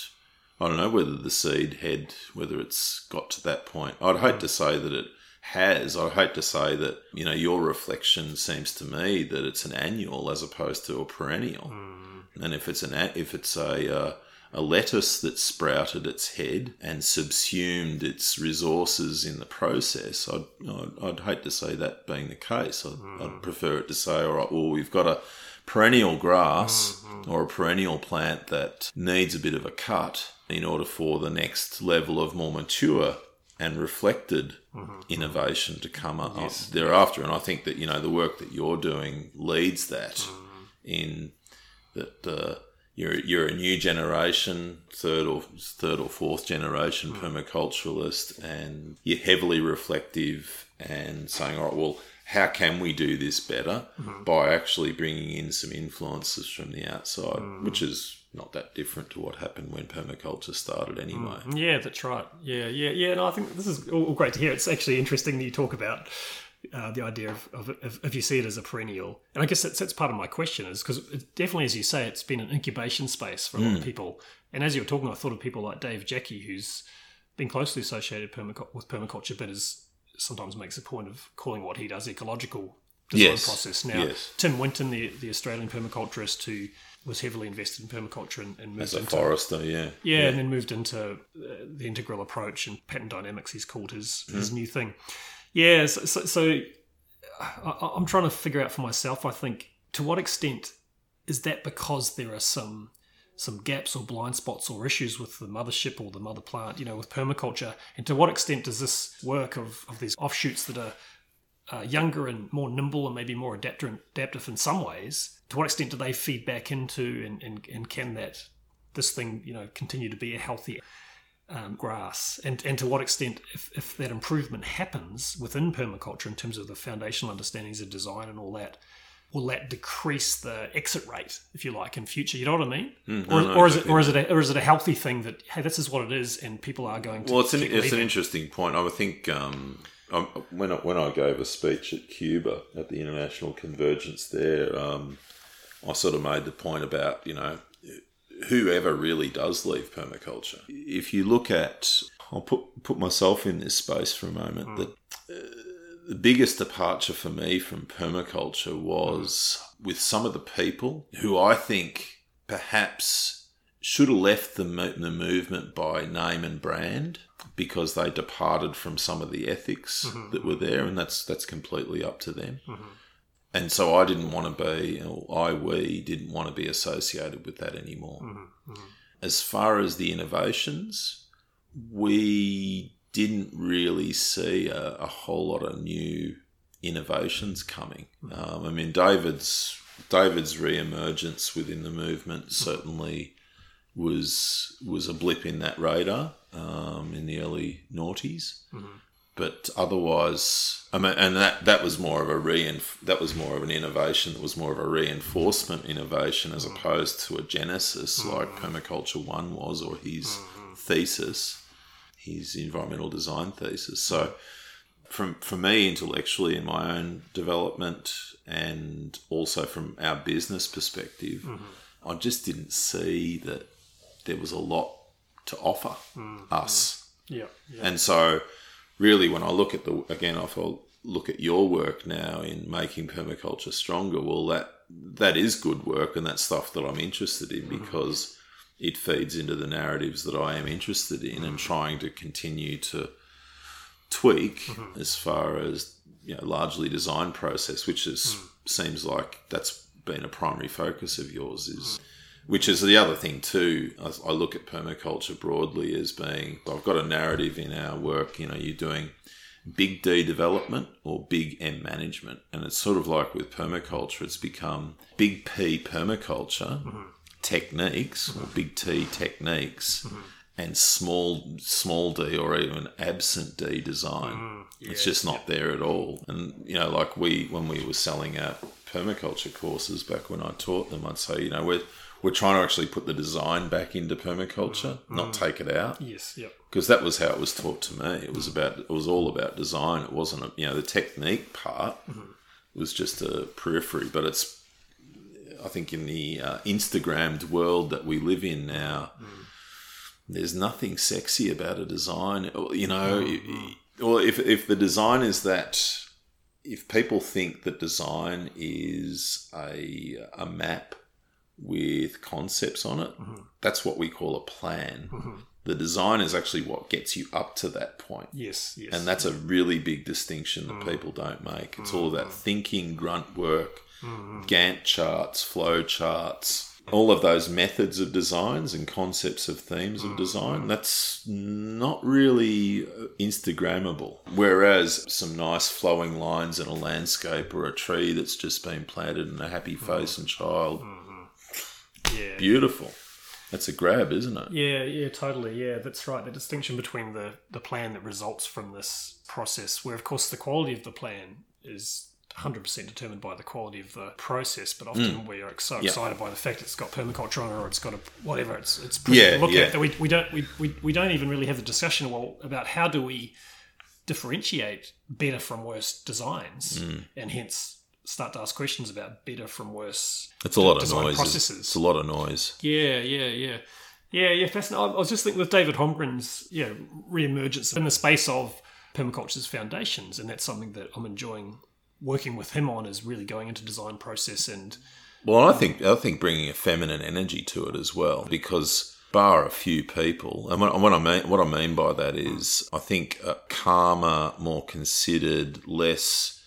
I don't know whether the seed head, whether it's got to that point. I'd hate to say that it has. I'd hate to say that you know your reflection seems to me that it's an annual as opposed to a perennial. And if it's an a- if it's a uh, a lettuce that sprouted its head and subsumed its resources in the process, I'd I'd, I'd hate to say that being the case. I'd, hmm. I'd prefer it to say, all right, well we've got a perennial grass mm-hmm. or a perennial plant that needs a bit of a cut in order for the next level of more mature and reflected mm-hmm. innovation to come up thereafter. And I think that you know the work that you're doing leads that mm-hmm. in that uh, you're you're a new generation, third or third or fourth generation hmm. permaculturalist, and you're heavily reflective and saying, all right, well. How can we do this better hmm. by actually bringing in some influences from the outside, hmm. which is not that different to what happened when permaculture started anyway. Yeah, that's right. Yeah, yeah, yeah. And I think this is all all great to hear. It's actually interesting that you talk about uh, the idea of, of, of if you see it as a perennial. And I guess that's, that's part of my question is because definitely, as you say, it's been an incubation space for a lot of people. And as you were talking, I thought of people like Dave Jacke, who's been closely associated permac- with permaculture, but is sometimes makes a point of calling what he does ecological design Yes, process. Now, yes. Tim Winton, the, the Australian permaculturist who was heavily invested in permaculture and, and moved As a into forester, yeah. yeah, and then moved into uh, the integral approach and pattern dynamics. He's called his his new thing. Yeah, so, so, so I, I'm trying to figure out for myself. I think to what extent is that because there are some some gaps or blind spots or issues with the mothership or the mother plant, you know, with permaculture, and to what extent does this work of, of these offshoots that are uh, younger and more nimble and maybe more adaptive, adaptive in some ways, to what extent do they feed back into and, and, and can that this thing you know continue to be a healthy um, grass. And and to what extent if, if that improvement happens within permaculture in terms of the foundational understandings of design and all that will that decrease the exit rate if you like in future? You know what i mean? Or, Mm, no, or is it or is it a, or is it a healthy thing that hey this is what it is and people are going to Well, it's an it's an interesting point. I would think um, um, when I, when I gave a speech at Cuba at the International Convergence there, um, I sort of made the point about you know whoever really does leave permaculture. If you look at, I'll put put myself in this space for a moment. Mm. That uh, the biggest departure for me from permaculture was with some of the people who I think perhaps should have left the, the movement by name and brand because they departed from some of the ethics mm-hmm. that were there, and that's that's completely up to them. Mm-hmm. And so I didn't want to be, or I we didn't want to be associated with that anymore. Mm-hmm, mm-hmm. As far as the innovations, we didn't really see a, a whole lot of new innovations coming. Mm-hmm. Um, I mean, David's David's re-emergence within the movement certainly was was a blip in that radar um, in the early noughties. But otherwise, I mean, and that that was more of a reinf- that was more of an innovation. That was more of a reinforcement innovation as opposed to a genesis mm-hmm. like permaculture one was, or his mm-hmm. thesis, his environmental design thesis. So, from for me intellectually in my own development, and also from our business perspective, mm-hmm. I just didn't see that there was a lot to offer us. yeah, yeah. And so, really, when I look at the again, if I look at your work now in making permaculture stronger, well, that that is good work, and that's stuff that I'm interested in because it feeds into the narratives that I am interested in and trying to continue to tweak Mm-hmm. as far as you know largely design process, which is Mm. seems like that's been a primary focus of yours Mm. Which is the other thing too. I, I look at permaculture broadly as being. I've got a narrative in our work. You know, you're doing big D development or big M management. And it's sort of like with permaculture, it's become big P permaculture mm-hmm. techniques or mm-hmm. big T techniques mm-hmm. and small small D or even absent D design. it's just not there at all. And you know, like we when we were selling our permaculture courses back when I taught them, I'd say, you know, we're we're trying to actually put the design back into permaculture, mm. not take it out Yes. Yep. because that was how it was taught to me. It was about it was all about design. It wasn't a, you know the technique part mm-hmm. was just a periphery, but it's I think in the uh, Instagrammed world that we live in now, mm. there's nothing sexy about a design. You know, or if if the design is that. If people think that design is a, a map with concepts on it, mm-hmm. that's what we call a plan. Mm-hmm. The design is actually what gets you up to that point. Yes. Yes. And that's a really big distinction that mm. people don't make. It's mm. all that thinking, grunt work, mm-hmm. Gantt charts, flow charts, all of those methods of designs and concepts of themes of design. That's not really Instagrammable. Whereas some nice flowing lines in a landscape or a tree that's just been planted and a happy face and child, mm. Yeah. beautiful. That's a grab, isn't it? Yeah, yeah, totally. Yeah, that's right. The distinction between the, the plan that results from this process, where of course the quality of the plan is 100% determined by the quality of the process, but often we are so Mm. Yeah. excited by the fact it's got permaculture on it or it's got a whatever. It's it's pretty Yeah, to look yeah. at that we, we don't we, we, we don't even really have the discussion well about how do we differentiate better from worse designs, Mm. and hence start to ask questions about better from worse It's a lot of noise. processes. It's a lot of noise. yeah, yeah, yeah. Yeah, yeah, fascinating. I was just thinking with David Holmgren's yeah, re-emergence in the space of permaculture's foundations, and that's something that I'm enjoying working with him on is really going into design process and Well, I think I think bringing a feminine energy to it as well, because bar a few people, and what, what I mean what I mean by that is, I think a calmer, more considered, less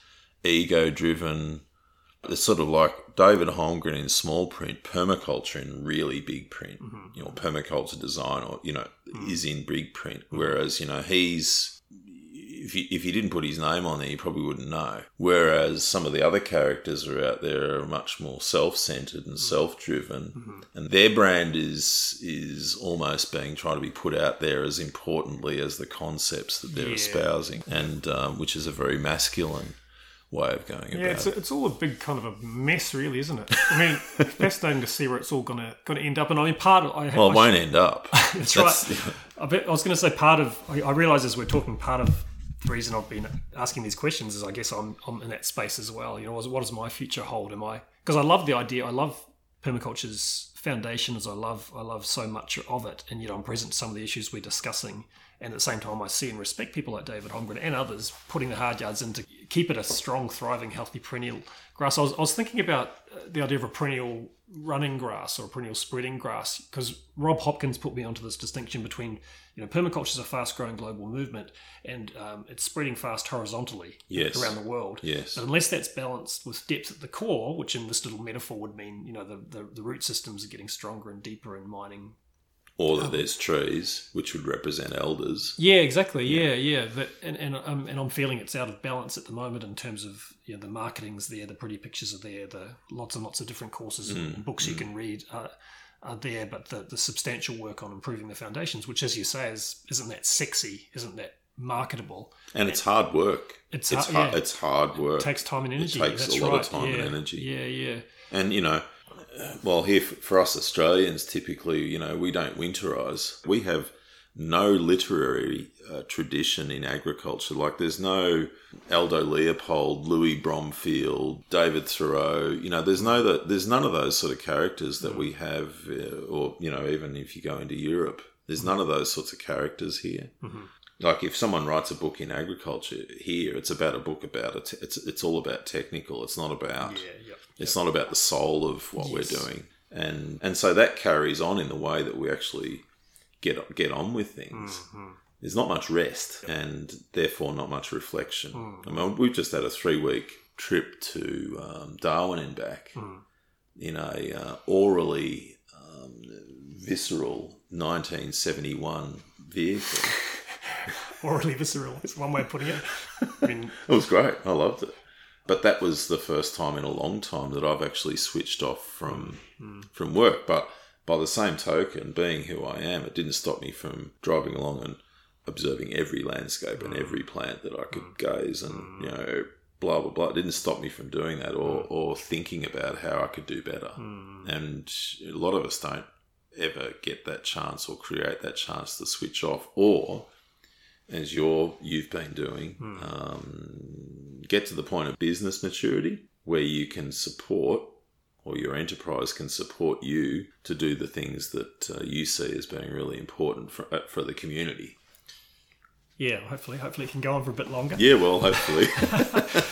ego-driven. It's sort of like David Holmgren in small print, permaculture in really big print. Mm-hmm. You know, permaculture design, or you know, mm. is in big print. Mm-hmm. Whereas you know he's if he, if he didn't put his name on there, you probably wouldn't know. Whereas some of the other characters are out there are much more self-centered and mm. self-driven, mm-hmm. and their brand is is almost being trying to be put out there as importantly as the concepts that they're Yeah. espousing, and um, which is a very masculine way of going yeah, about it's, it. it's all a big kind of a mess, really, isn't it? I mean, it's [laughs] fascinating to see where it's all gonna gonna end up. And I mean, part of I, Well, I it won't end up. [laughs] That's right. I, bet, I was going to say part of. I, I realise as we're talking, part of the reason I've been asking these questions is I guess I'm, I'm in that space as well. You know, what, does my future hold? Am I because I love the idea. I love permaculture's foundations. I love I love so much of it, and you know, I'm present to some of the issues we're discussing. And at the same time, I see and respect people like David Holmgren and others putting the hard yards in to keep it a strong, thriving, healthy perennial grass. I was, I was thinking about uh, the idea of a perennial running grass or a perennial spreading grass because Rob Hopkins put me onto this distinction between you know permaculture is a fast-growing global movement and um, it's spreading fast horizontally Yes. around the world. Yes. But unless that's balanced with depth at the core, which in this little metaphor would mean you know the, the, the root systems are getting stronger and deeper and mining Or that there's trees, which would represent elders. Yeah, exactly. Yeah, yeah. That, and and um, and I'm feeling it's out of balance at the moment in terms of you know the marketing's there, the pretty pictures are there, the lots and lots of different courses and books you can read are, are there, but the the substantial work on improving the foundations, which as you say is isn't that sexy, isn't that marketable, And it's hard work. It's it's hard- yeah. it's hard work. It takes time and energy. It takes That's a lot of right. time and energy. Yeah, yeah. And you know, well, here for us Australians, typically, you know, we don't winterize. We have no literary uh, tradition in agriculture. Like, there's no Aldo Leopold, Louis Bromfield, David Thoreau. You know, there's no that. There's none of those sort of characters that we have, uh, or you know, even if you go into Europe, there's none of those sorts of characters here. Like if someone writes a book in agriculture here, it's about a book about it. It's it's all about technical. It's not about Yeah, yeah. it's not about the soul of what Yes. we're doing. and and so that carries on in the way that we actually get get on with things. Mm-hmm. There's not much rest, and therefore not much reflection. Mm. I mean, we've just had a three week trip to um, Darwin and back Mm. in a uh, orally um, visceral 1971 vehicle. [laughs] [laughs] Orally visceral It's one way of putting it. I mean, It was great. I loved it. But that was the first time in a long time that I've actually switched off from from work. But by the same token, being who I am, it didn't stop me from driving along and observing every landscape and mm. every plant that I could mm. gaze and mm. you know blah blah blah. It didn't stop me from doing that or or thinking about how I could do better. And a lot of us don't ever get that chance or create that chance to switch off or as you're you've been doing, um, get to the point of business maturity where you can support or your enterprise can support you to do the things that uh, you see as being really important for uh, for the community. Yeah, hopefully, hopefully it can go on for a bit longer. Yeah, well, hopefully,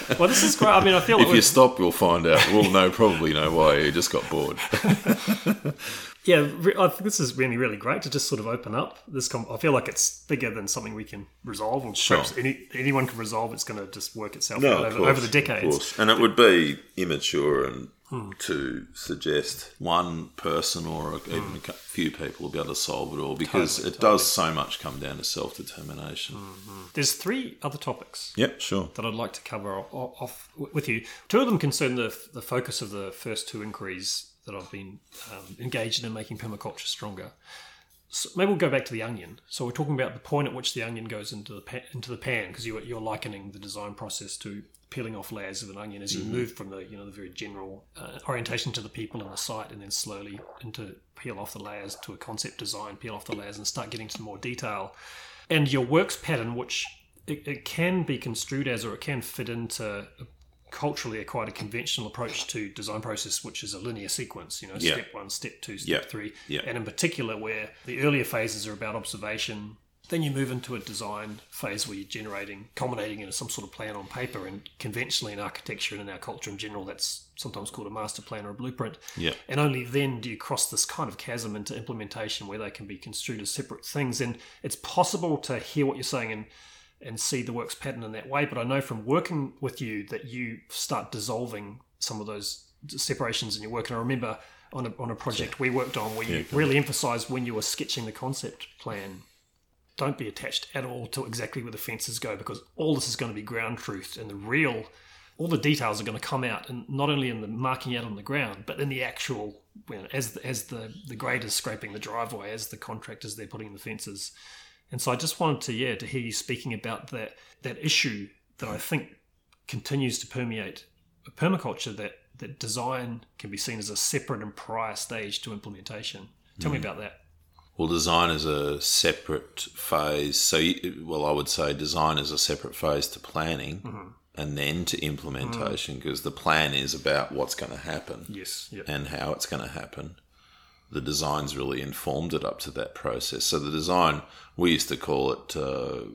[laughs] Well, this is great. I mean, I feel like if you stop, we'll find out. We'll know probably know why you just got bored. [laughs] yeah, I think this is really, really great to just sort of open up this. Com- I feel like it's bigger than something we can resolve, or Sure. any, anyone can resolve. It's going to just work itself No, out over, course, over the of decades. course. And it would be immature and Hmm. to suggest one person or even a hmm. few people will be able to solve it all because Totally, it does so much come down to self determination. Hmm, There's three other topics Yep, sure. that I'd like to cover off with you. Two of them concern the, the focus of the first two inquiries that I've been um, engaged in making permaculture stronger. So maybe we'll go back to the onion. So we're talking about the point at which the onion goes into the pa- into the pan because you, you're likening the design process to peeling off layers of an onion as you move from the you know the very general uh, orientation to the people and the site, and then slowly into peel off the layers to a concept design, peel off the layers, and start getting to more detail. And your works pattern, which it, it can be construed as, or it can fit into culturally a quite a conventional approach to design process, which is a linear sequence. You know, Yeah. step one, step two, step Yeah. three, Yeah. and in particular where the earlier phases are about observation. Then you move into a design phase where you're generating, culminating in some sort of plan on paper. And conventionally in architecture and in our culture in general, that's sometimes called a master plan or a blueprint. Yeah. And only then do you cross this kind of chasm into implementation where they can be construed as separate things. And it's possible to hear what you're saying and and see the works pattern in that way. But I know from working with you that you start dissolving some of those separations in your work. And I remember on a, on a project we worked on where you really emphasized when you were sketching the concept plan, don't be attached at all to exactly where the fences go because all this is going to be ground truth and the real all the details are going to come out and not only in the marking out on the ground but in the actual you know, as as the the graders scraping the driveway as the contractors they're putting the fences and so I just wanted to yeah to hear you speaking about that that issue that I think continues to permeate permaculture that that design can be seen as a separate and prior stage to implementation. Tell me mm. about that. Well, design is a separate phase. So, you, well, I would say design is a separate phase to planning mm-hmm. and then to implementation mm. because the plan is about what's going to happen Yes. Yep. and how it's going to happen. The design's really informed it up to that process. So, the design, we used to call it uh,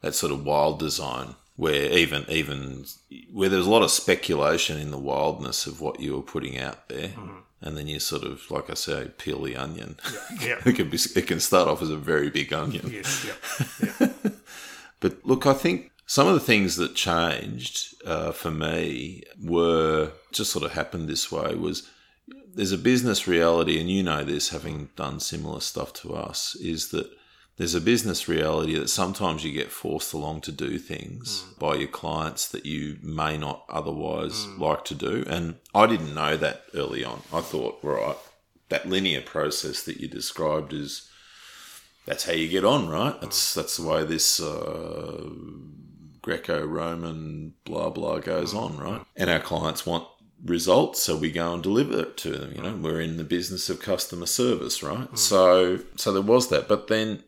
that sort of wild design. Where even even where there's a lot of speculation in the wildness of what you were putting out there, mm-hmm. And then you sort of, like I say, peel the onion. [laughs] Yeah. it can be it can start off as a very big onion. yes. Yep. [laughs] But look, I think some of the things that changed uh, for me were just sort of happened this way. Was there's a business reality, and you know this, having done similar stuff to us, is that there's a business reality that sometimes you get forced along to do things mm. by your clients that you may not otherwise mm. like to do. And I didn't know that early on. I thought, right, that linear process that you described is that's how you get on, right? Mm. That's that's the way this uh, Greco-Roman blah blah goes on, right? And our clients want results, so we go and deliver it to them. You know, we're in the business of customer service, right? So so there was that, but then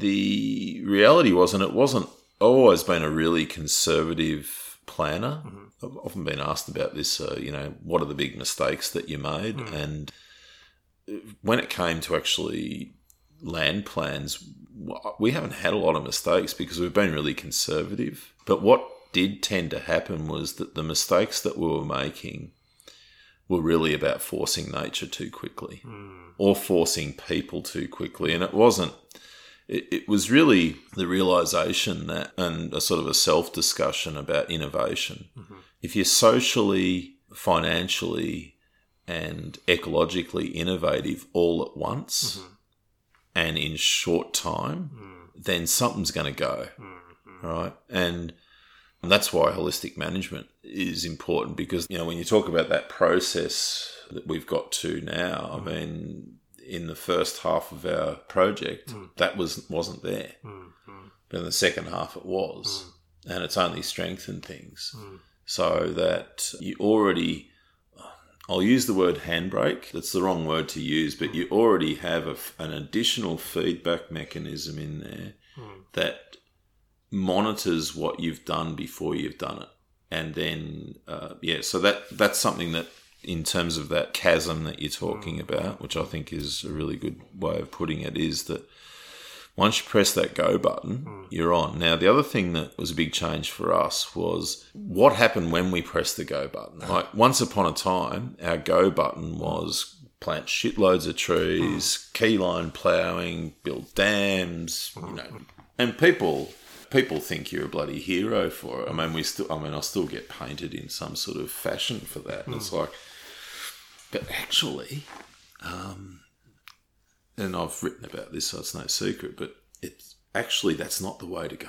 the reality was, and it wasn't. Always been a really conservative planner. Mm-hmm. I've often been asked about this. Uh, you know, what are the big mistakes that you made? Mm. And uh, when it came to actually land plans, we haven't had a lot of mistakes because we've been really conservative. But what did tend to happen was that the mistakes that we were making were really about forcing nature too quickly hmm. or forcing people too quickly. And it wasn't, it, it was really the realization that, and a sort of a self discussion about innovation. Mm-hmm. If you're socially, financially, and ecologically innovative all at once mm-hmm. and in short time, mm. then something's going to go. Mm-hmm. Right. And that's why holistic management is important because, you know, when you talk about that process that we've got to now, I mean, in the first half of our project, hmm. that was wasn't there. Hmm, hmm. But in the second half it was. And it's only strengthened things. So that you already I'll use the word handbrake. That's the wrong word to use, but you already have a, an additional feedback mechanism in there that monitors what you've done before you've done it, and then uh, yeah. So that that's something that, in terms of that chasm that you're talking mm. about, which I think is a really good way of putting it, is that once you press that go button, mm. you're on. Now, the other thing that was a big change for us was what happened when we pressed the go button. Like, once upon a time, our go button was plant shitloads of trees, mm. keyline ploughing, build dams, you know, and people. People think you're a bloody hero for it. I mean, we still. I mean, I still get painted in some sort of fashion for that. And it's like, but actually, um, and I've written about this, so it's no secret, but it's actually that's not the way to go.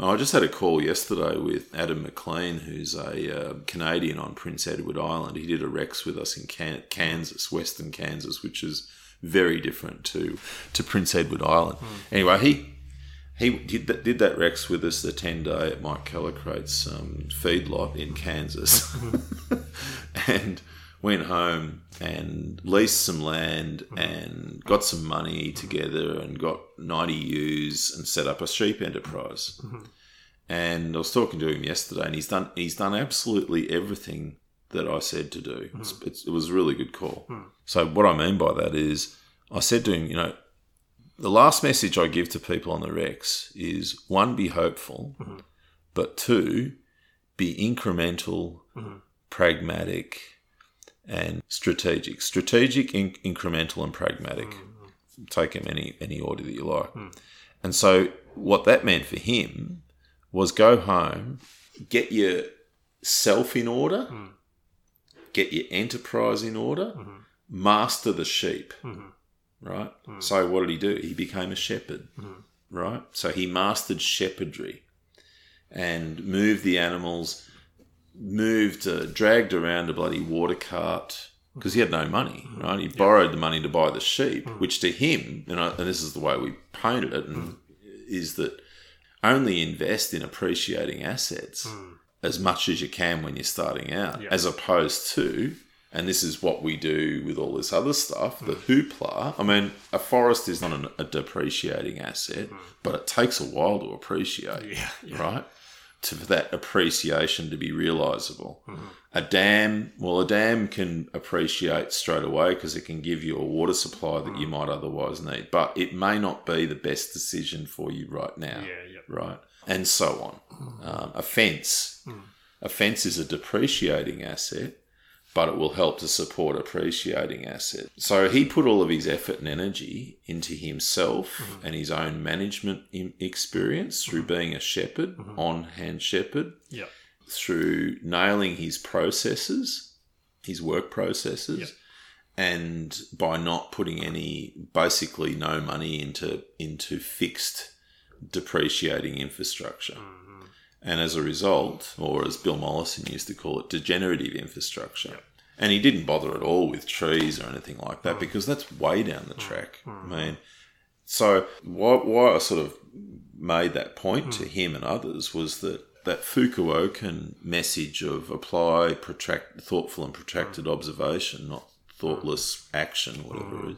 I just had a call yesterday with Adam McLean, who's a uh, Canadian on Prince Edward Island. He did a Rex with us in Can- Kansas, Western Kansas, which is very different to to Prince Edward Island. Anyway, he he did that, did that Rex with us the 10 day at Mike Callicrate's um, feedlot in Kansas [laughs] and went home and leased some land mm-hmm. and got some money together and got 90 ewes and set up a sheep enterprise. Mm-hmm. And I was talking to him yesterday and he's done he's done absolutely everything that I said to do. Mm-hmm. It's, it's, it was a really good call. Mm. So what I mean by that is I said to him, you know, the last message I give to people on the Rex is one, be hopeful, but two, be incremental, pragmatic, and strategic. Strategic, in- incremental, and pragmatic. Mm-hmm. Take them any any order that you like. Hmm. And so, what that meant for him was go home, get yourself in order, hmm. get your enterprise in order, mm-hmm. master the sheep mm-hmm. right? Hmm. So what did he do? He became a shepherd, right? So he mastered shepherdry and moved the animals, moved, uh, dragged around a bloody water cart because he had no money, mm-hmm. right? He borrowed the money to buy the sheep, mm. which to him, and, I, and this is the way we painted it, and, mm. is that only invest in appreciating assets mm. as much as you can when you're starting out, Yeah. as opposed to, and this is what we do with all this other stuff, the hoopla. I mean, a forest is not an, a depreciating asset, but it takes a while to appreciate, Yeah, yeah. right? To, for that appreciation to be realizable. Mm-hmm. A dam, well, a dam can appreciate straight away because it can give you a water supply that you mm-hmm. might otherwise need, but it may not be the best decision for you right now Yeah, yeah. right? And so on. Mm-hmm. Um, a fence, mm. a fence is a depreciating asset, but it will help to support appreciating asset. So he put all of his effort and energy into himself mm-hmm. and his own management experience through mm-hmm. being a shepherd, mm-hmm. on-hand shepherd, Yeah. through nailing his processes, his work processes, Yep. and by not putting any, basically no money into into fixed depreciating infrastructure. Mm. And as a result, or as Bill Mollison used to call it, degenerative infrastructure. And he didn't bother at all with trees or anything like that mm. because that's way down the mm. track. I mm. mean, so why, why I sort of made that point to him and others was that that Fukuokan message of apply protract, thoughtful and protracted observation, not thoughtless action, whatever it is,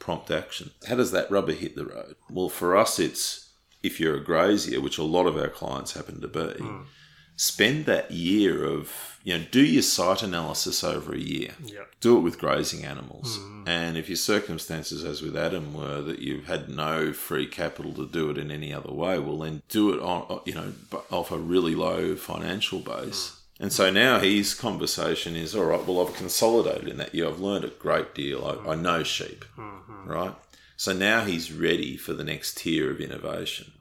prompt action. How does that rubber hit the road? Well, for us, it's if you're a grazier, which a lot of our clients happen to be, hmm. spend that year of, you know, do your site analysis over a year Yeah. do it with grazing animals. Hmm. And if your circumstances, as with Adam, were that you've had no free capital to do it in any other way, well, then do it on, uh, you know, off a really low financial base. Hmm. And so now his conversation is all right. Well, I've consolidated in that. year. I've learned a great deal. I, I know sheep, right? So now he's ready for the next tier of innovation.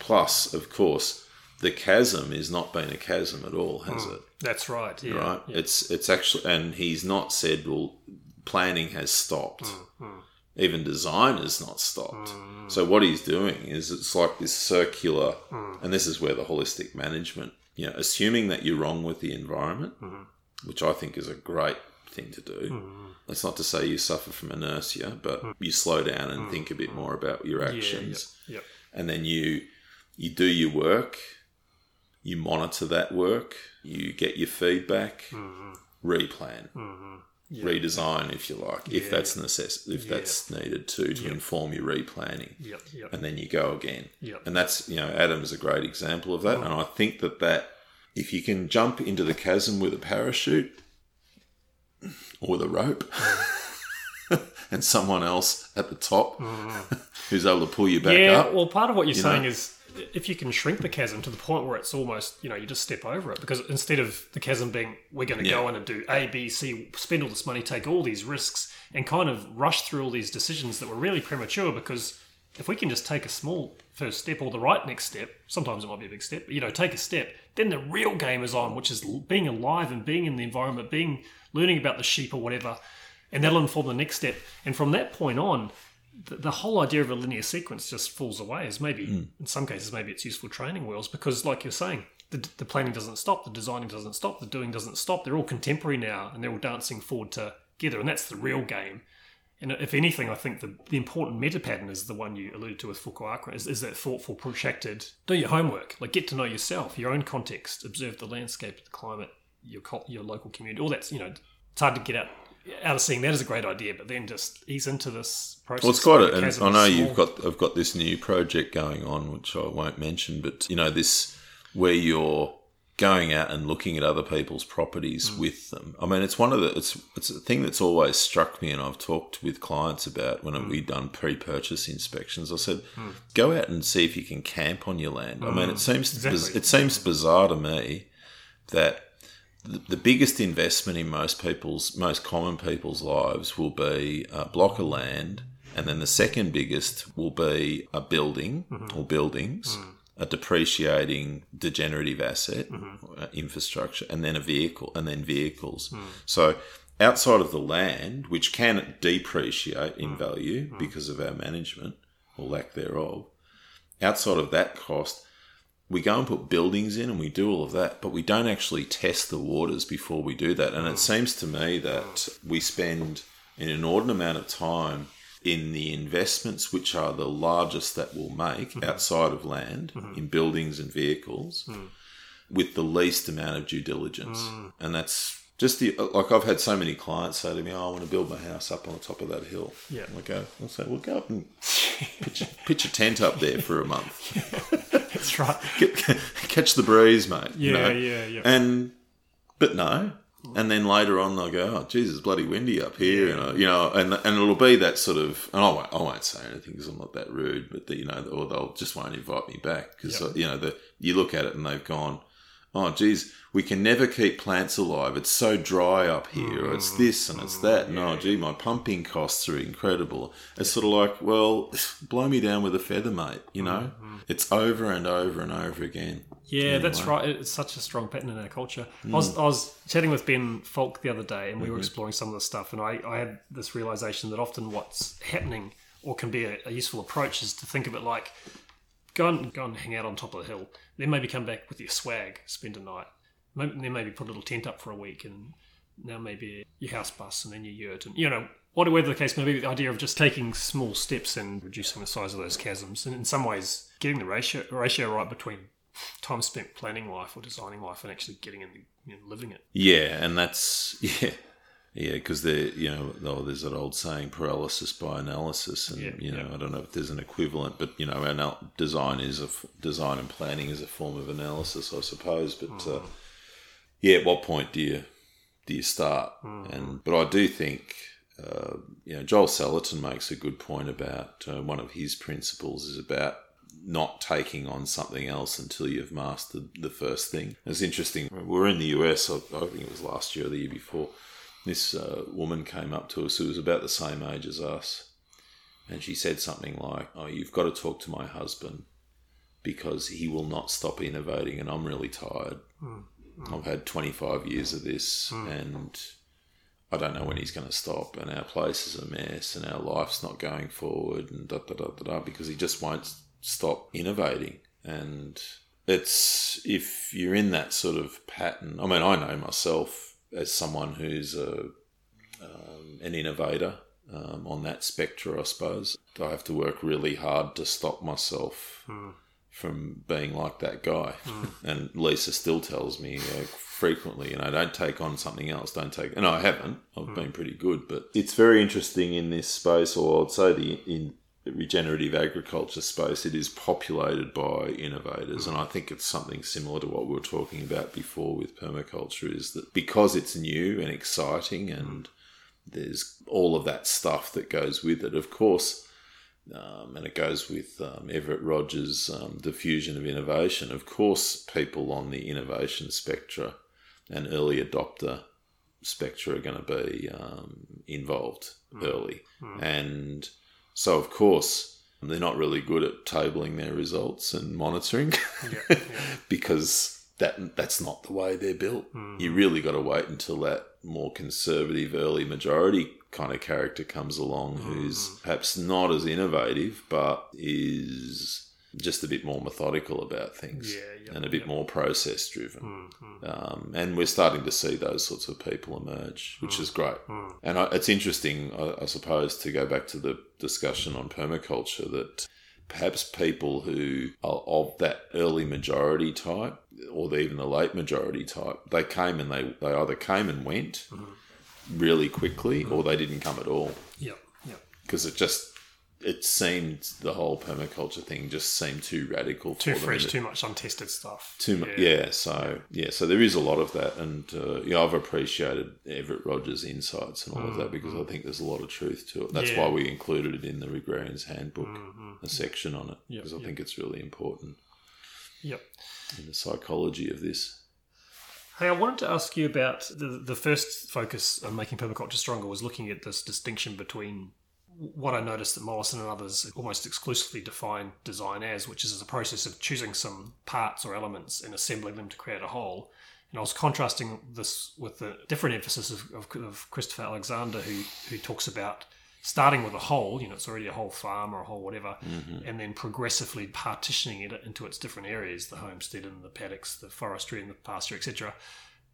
Plus, of course, the chasm is not been a chasm at all, has hmm. it? That's right. Yeah. Right? Yeah. It's it's actually, and he's not said, well, planning has stopped. Hmm, hmm. Even design has not stopped. So what he's doing is it's like this circular, and this is where the holistic management, you know, assuming that you're wrong with the environment, which I think is a great thing to do. Hmm. That's not to say you suffer from inertia, but hmm. you slow down and hmm. think a bit more about your actions yeah, yeah. and then you you do your work, you monitor that work, you get your feedback, replan, redesign if you like, if that's necess- if that's needed to to inform your replanning, Yep. Yep. and then you go again. Yep. And that's you know Adam's a great example of that, and I think that that if you can jump into the chasm with a parachute or the rope. [laughs] And someone else at the top mm. who's able to pull you back yeah. up. Well, part of what you're you saying know? is if you can shrink the chasm to the point where it's almost you know you just step over it because instead of the chasm being we're going to go in and do A, B, C, spend all this money, take all these risks, and kind of rush through all these decisions that were really premature because if we can just take a small first step or the right next step, sometimes it might be a big step, but you know, take a step, then the real game is on, which is being alive and being in the environment, being learning about the sheep or whatever, and that'll inform the next step. And from that point on, the, the whole idea of a linear sequence just falls away. As maybe hmm. in some cases, maybe it's useful training wheels because, like you're saying, the, the planning doesn't stop, the designing doesn't stop, the doing doesn't stop. They're all contemporary now, and they're all dancing forward together, and that's the real game. And if anything, I think the, the important meta pattern is the one you alluded to with Fukuoka, is, is that thoughtful, protracted, do your homework, like get to know yourself, your own context, observe the landscape, the climate, your cul- your local community, all that's, you know, it's hard to get out out of seeing that is a great idea, but then just ease into this process. Well, it's quite, a, and I know you've got, I've got this new project going on, which I won't mention, but you know, this where you're going out and looking at other people's properties Mm. with them. I mean, it's one of the, it's, it's a thing that's always struck me, and I've talked with clients about when Mm. we've done pre-purchase inspections. I said, go out and see if you can camp on your land. I mean, it seems, Mm. Exactly. it seems bizarre to me that the, the biggest investment in most people's most common people's lives will be a block of land and then the second biggest will be a building or buildings a depreciating degenerative asset mm-hmm. uh, infrastructure and then a vehicle and then vehicles. Hmm. So outside of the land which can depreciate in hmm. value hmm. because of our management or lack thereof outside of that cost we go and put buildings in and we do all of that, but we don't actually test the waters before we do that. And it seems to me that we spend an inordinate amount of time in the investments which are the largest that we'll make mm-hmm. outside of land mm-hmm. in buildings and vehicles mm. with the least amount of due diligence. Mm. And that's just the like I've had so many clients say to me, oh, I want to build my house up on the top of that hill. Yeah. I go, I'll say, well, go up and pitch, pitch a tent up there for a month [laughs] That's right. get, [laughs] catch the breeze, mate. you Yeah, know? yeah, yeah. And but no, and then later on they'll go, "Oh, Jesus, bloody windy up here," and uh, you know, and and it'll be that sort of. And I won't, I won't say anything because I'm not that rude, but the, you know, or they'll just won't invite me back because Yep. you know, the you look at it and they've gone. Oh, geez, we can never keep plants alive. It's so dry up here. Or it's this and it's that. And oh, gee, my pumping costs are incredible. It's sort of like, well, blow me down with a feather, mate. You know, it's over and over and over again. Yeah, that's right. It's such a strong pattern in our culture. I, was, Mm. I was chatting with Ben Falk the other day, and we Mm-hmm. were exploring some of the stuff, and I, I had this realization that often what's happening or can be a, a useful approach is to think of it like go and go and hang out on top of the hill, then maybe come back with your swag, spend a night, maybe, then maybe put a little tent up for a week, and now maybe your house bus, and then your yurt, and you know. Whatever the case may be, the idea of just taking small steps and reducing the size of those chasms, and in some ways, getting the ratio ratio right between time spent planning life or designing life and actually getting in, you know, living it. Yeah, and that's [laughs] yeah, yeah, because there, you know, oh, there's that old saying, paralysis by analysis, and Yeah, you know, yeah. I don't know if there's an equivalent, but you know, anal- design is a f- design and planning is a form of analysis, I suppose. But uh, yeah, at what point do you do you start? And but I do think. Uh, you know, Joel Salatin makes a good point about uh, one of his principles is about not taking on something else until you've mastered the first thing. It's interesting. We were in the US, I think it was last year or the year before. This uh, woman came up to us who was about the same age as us. And she said something like, Oh, you've got to talk to my husband because he will not stop innovating and I'm really tired. Mm. I've had 25 years of this mm. and I don't know when he's going to stop, and our place is a mess, and our life's not going forward, and da da da da da, because he just won't stop innovating. And it's if you're in that sort of pattern. I mean, I know myself as someone who's a um, an innovator um, on that spectrum. I suppose I have to work really hard to stop myself. Hmm from being like that guy. Mm. [laughs] And Lisa still tells me uh, frequently, you know, don't take on something else. Don't take. And I haven't. I've mm. been pretty good, but it's very interesting in this space, or I'd say the in regenerative agriculture space, it is populated by innovators, and I think it's something similar to what we were talking about before with permaculture. Is that because it's new and exciting, and there's all of that stuff that goes with it. Of course um, and it goes with um, Everett Rogers' um, diffusion of innovation. Of course, people on the innovation spectra and early adopter spectra are going to be um, involved mm. early. Mm. And so, of course, they're not really good at tabling their results and monitoring yeah, [laughs] yeah. because that that's not the way they're built. Mm. You really got to wait until that more conservative early majority kind of character comes along mm. who's perhaps not as innovative but is just a bit more methodical about things yeah, yep, and a bit yep. more process driven. Mm, um, and we're starting to see those sorts of people emerge, which mm, is great. Mm. And I, it's interesting, I, I, suppose, to go back to the discussion on permaculture that perhaps people who are of that early majority type or even the late majority type, they came and they, they either came and went mm-hmm. really quickly mm-hmm. or they didn't come at all. Yep, yep. Because it just it seemed the whole permaculture thing just seemed too radical, too fresh, too much untested stuff. Too much, yeah. yeah. So yeah, so there is a lot of that, and uh, yeah, I've appreciated Everett Rogers' insights and all mm-hmm. of that because I think there's a lot of truth to it. That's yeah. why we included it in the Regrarians' Handbook, mm-hmm. a section on it, yep, because I yep. think it's really important. Yep. In the psychology of this. Hey, I wanted to ask you about the the first focus on making permaculture stronger was looking at this distinction between what I noticed that Mollison and others almost exclusively define design as, which is a process of choosing some parts or elements and assembling them to create a whole. And I was contrasting this with the different emphasis of, of, of Christopher Alexander, who who talks about starting with a whole, you know, it's already a whole farm or a whole whatever, mm-hmm. and then progressively partitioning it into its different areas, the homestead and the paddocks, the forestry and the pasture, etc.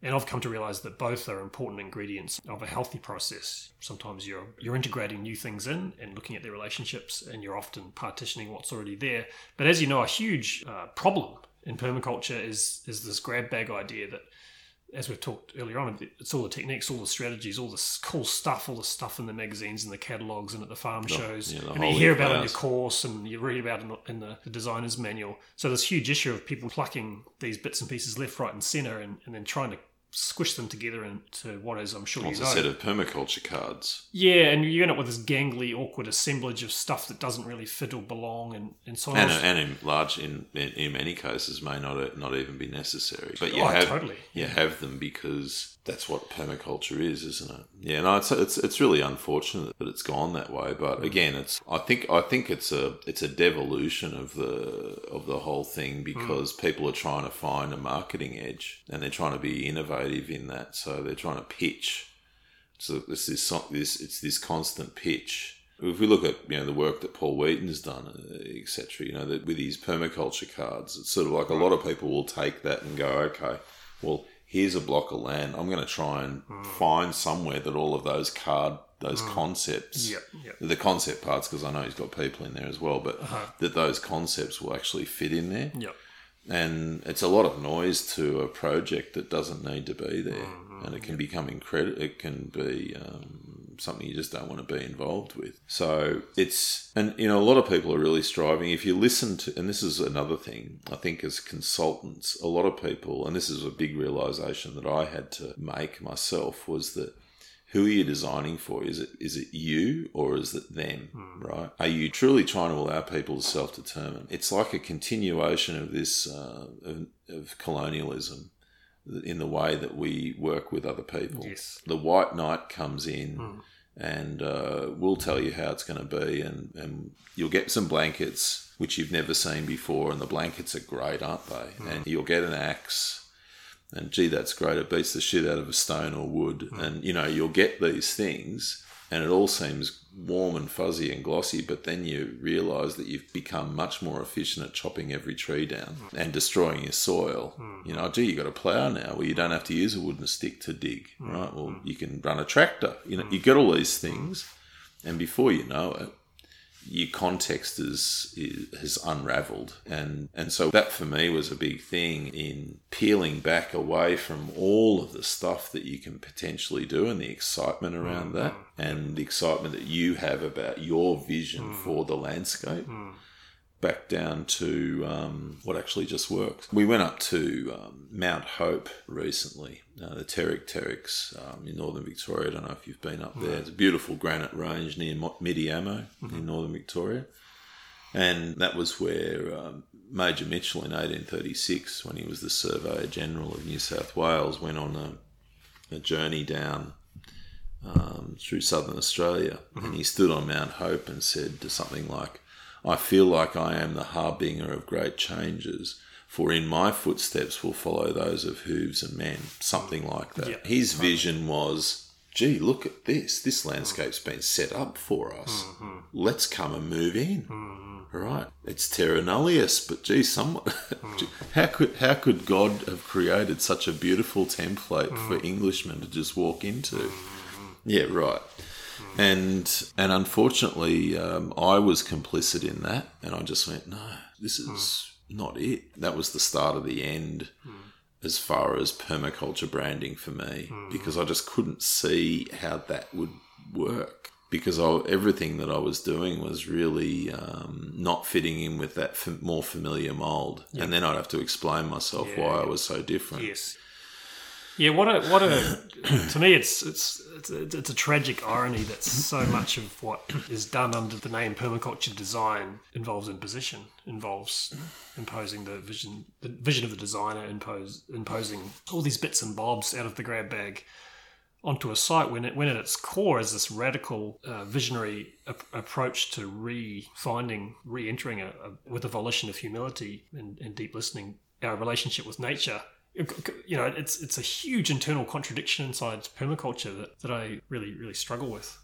And I've come to realize that both are important ingredients of a healthy process. Sometimes you're you're integrating new things in and looking at their relationships, and you're often partitioning what's already there. But as you know, a huge uh, problem in permaculture is is this grab bag idea that, as we've talked earlier on, it's all the techniques, all the strategies, all the cool stuff, all the stuff in the magazines and the catalogs and at the farm shows, yeah, the and you hear about it in your course and you read about it in the, in the, designer's manual. So this huge issue of people plucking these bits and pieces left, right, and centre, and, and then trying to squish them together into what is, I'm sure well, you know. a set of permaculture cards. Yeah, and you end up with this gangly, awkward assemblage of stuff that doesn't really fit or belong, and, and so on. And, and in large, in, in, in many cases, may not not even be necessary. But you oh, have totally. you yeah. have them because that's what permaculture is, isn't it? Yeah, no, it's it's it's really unfortunate that it's gone that way. But mm. again, it's I think I think it's a it's a devolution of the of the whole thing mm. because mm. people are trying to find a marketing edge and they're trying to be innovative in that. So they're trying to pitch. So it's this this it's this constant pitch. If we look at you know the work that Paul Wheaton's done, uh, etc., you know that with his permaculture cards, it's sort of like a lot of people will take that and go, okay, well here's a block of land. I'm going to try and mm. find somewhere that all of those card, those mm. concepts, yep, yep. the concept parts, because I know he's got people in there as well, but uh-huh. that those concepts will actually fit in there. Yep. And it's a lot of noise to a project that doesn't need to be there, mm-hmm. and it can become incredible. It can be um, something you just don't want to be involved with. So it's, and you know, a lot of people are really striving. If you listen to, and this is another thing, I think as consultants, a lot of people, and this is a big realization that I had to make myself, was that who are you designing for? Is it is it you or is it them? Right? Are you truly trying to allow people to self determine? It's like a continuation of this uh, of, of colonialism in the way that we work with other people. Yes. The white knight comes in hmm. and uh, we'll tell you how it's going to be, and, and you'll get some blankets which you've never seen before, and the blankets are great, aren't they? Hmm. And you'll get an axe, and gee, that's great. It beats the shit out of a stone or wood, hmm. and you know you'll get these things, and it all seems warm and fuzzy and glossy, but then you realise that you've become much more efficient at chopping every tree down and destroying your soil. Hmm. You know, gee, you got a plough now where you don't have to use a wooden stick to dig, hmm. right? Well, hmm. you can run a tractor. You know, you get all these things, and before you know it, your context is, is has unravelled, and and so that for me was a big thing in peeling back away from all of the stuff that you can potentially do and the excitement around mm. that, and the excitement that you have about your vision mm. for the landscape. Mm. Back down to um, what actually just works. We went up to um, Mount Hope recently, uh, the Terrick Terricks um, in northern Victoria. I don't know if you've been up there. It's a beautiful granite range near Mo- Mitiamo in northern Victoria. And that was where um, Major Mitchell in 1836, when he was the Surveyor General of New South Wales, went on a, a journey down um, through southern Australia. And he stood on Mount Hope and said to something like, I feel like I am the harbinger of great changes, for in my footsteps will follow those of hooves and men. Something like that. Yeah. His vision was, gee, look at this. This landscape's been set up for us. Mm-hmm. Let's come and move in. Mm-hmm. Right. It's terra nullius, but gee, someone [laughs] how could how could God have created such a beautiful template for mm. Englishmen to just walk into? Mm-hmm. Yeah, right. And and unfortunately, um, I was complicit in that, and I just went, no, this is not it. That was the start of the end, as far as permaculture branding for me, because I just couldn't see how that would work. Because I, everything that I was doing was really um, not fitting in with that f- more familiar mold, and then I'd have to explain myself Yeah, why I was so different. Yes. Yeah, what a what a to me it's it's it's it's a tragic irony that so much of what is done under the name permaculture design involves imposition, involves imposing the vision the vision of the designer, impose imposing all these bits and bobs out of the grab bag onto a site when it when at its core is this radical uh, visionary ap- approach to re-finding re-entering a, a, with a volition of humility and, and deep listening our relationship with nature you know it's it's a huge internal contradiction inside permaculture that, that I really really struggle with.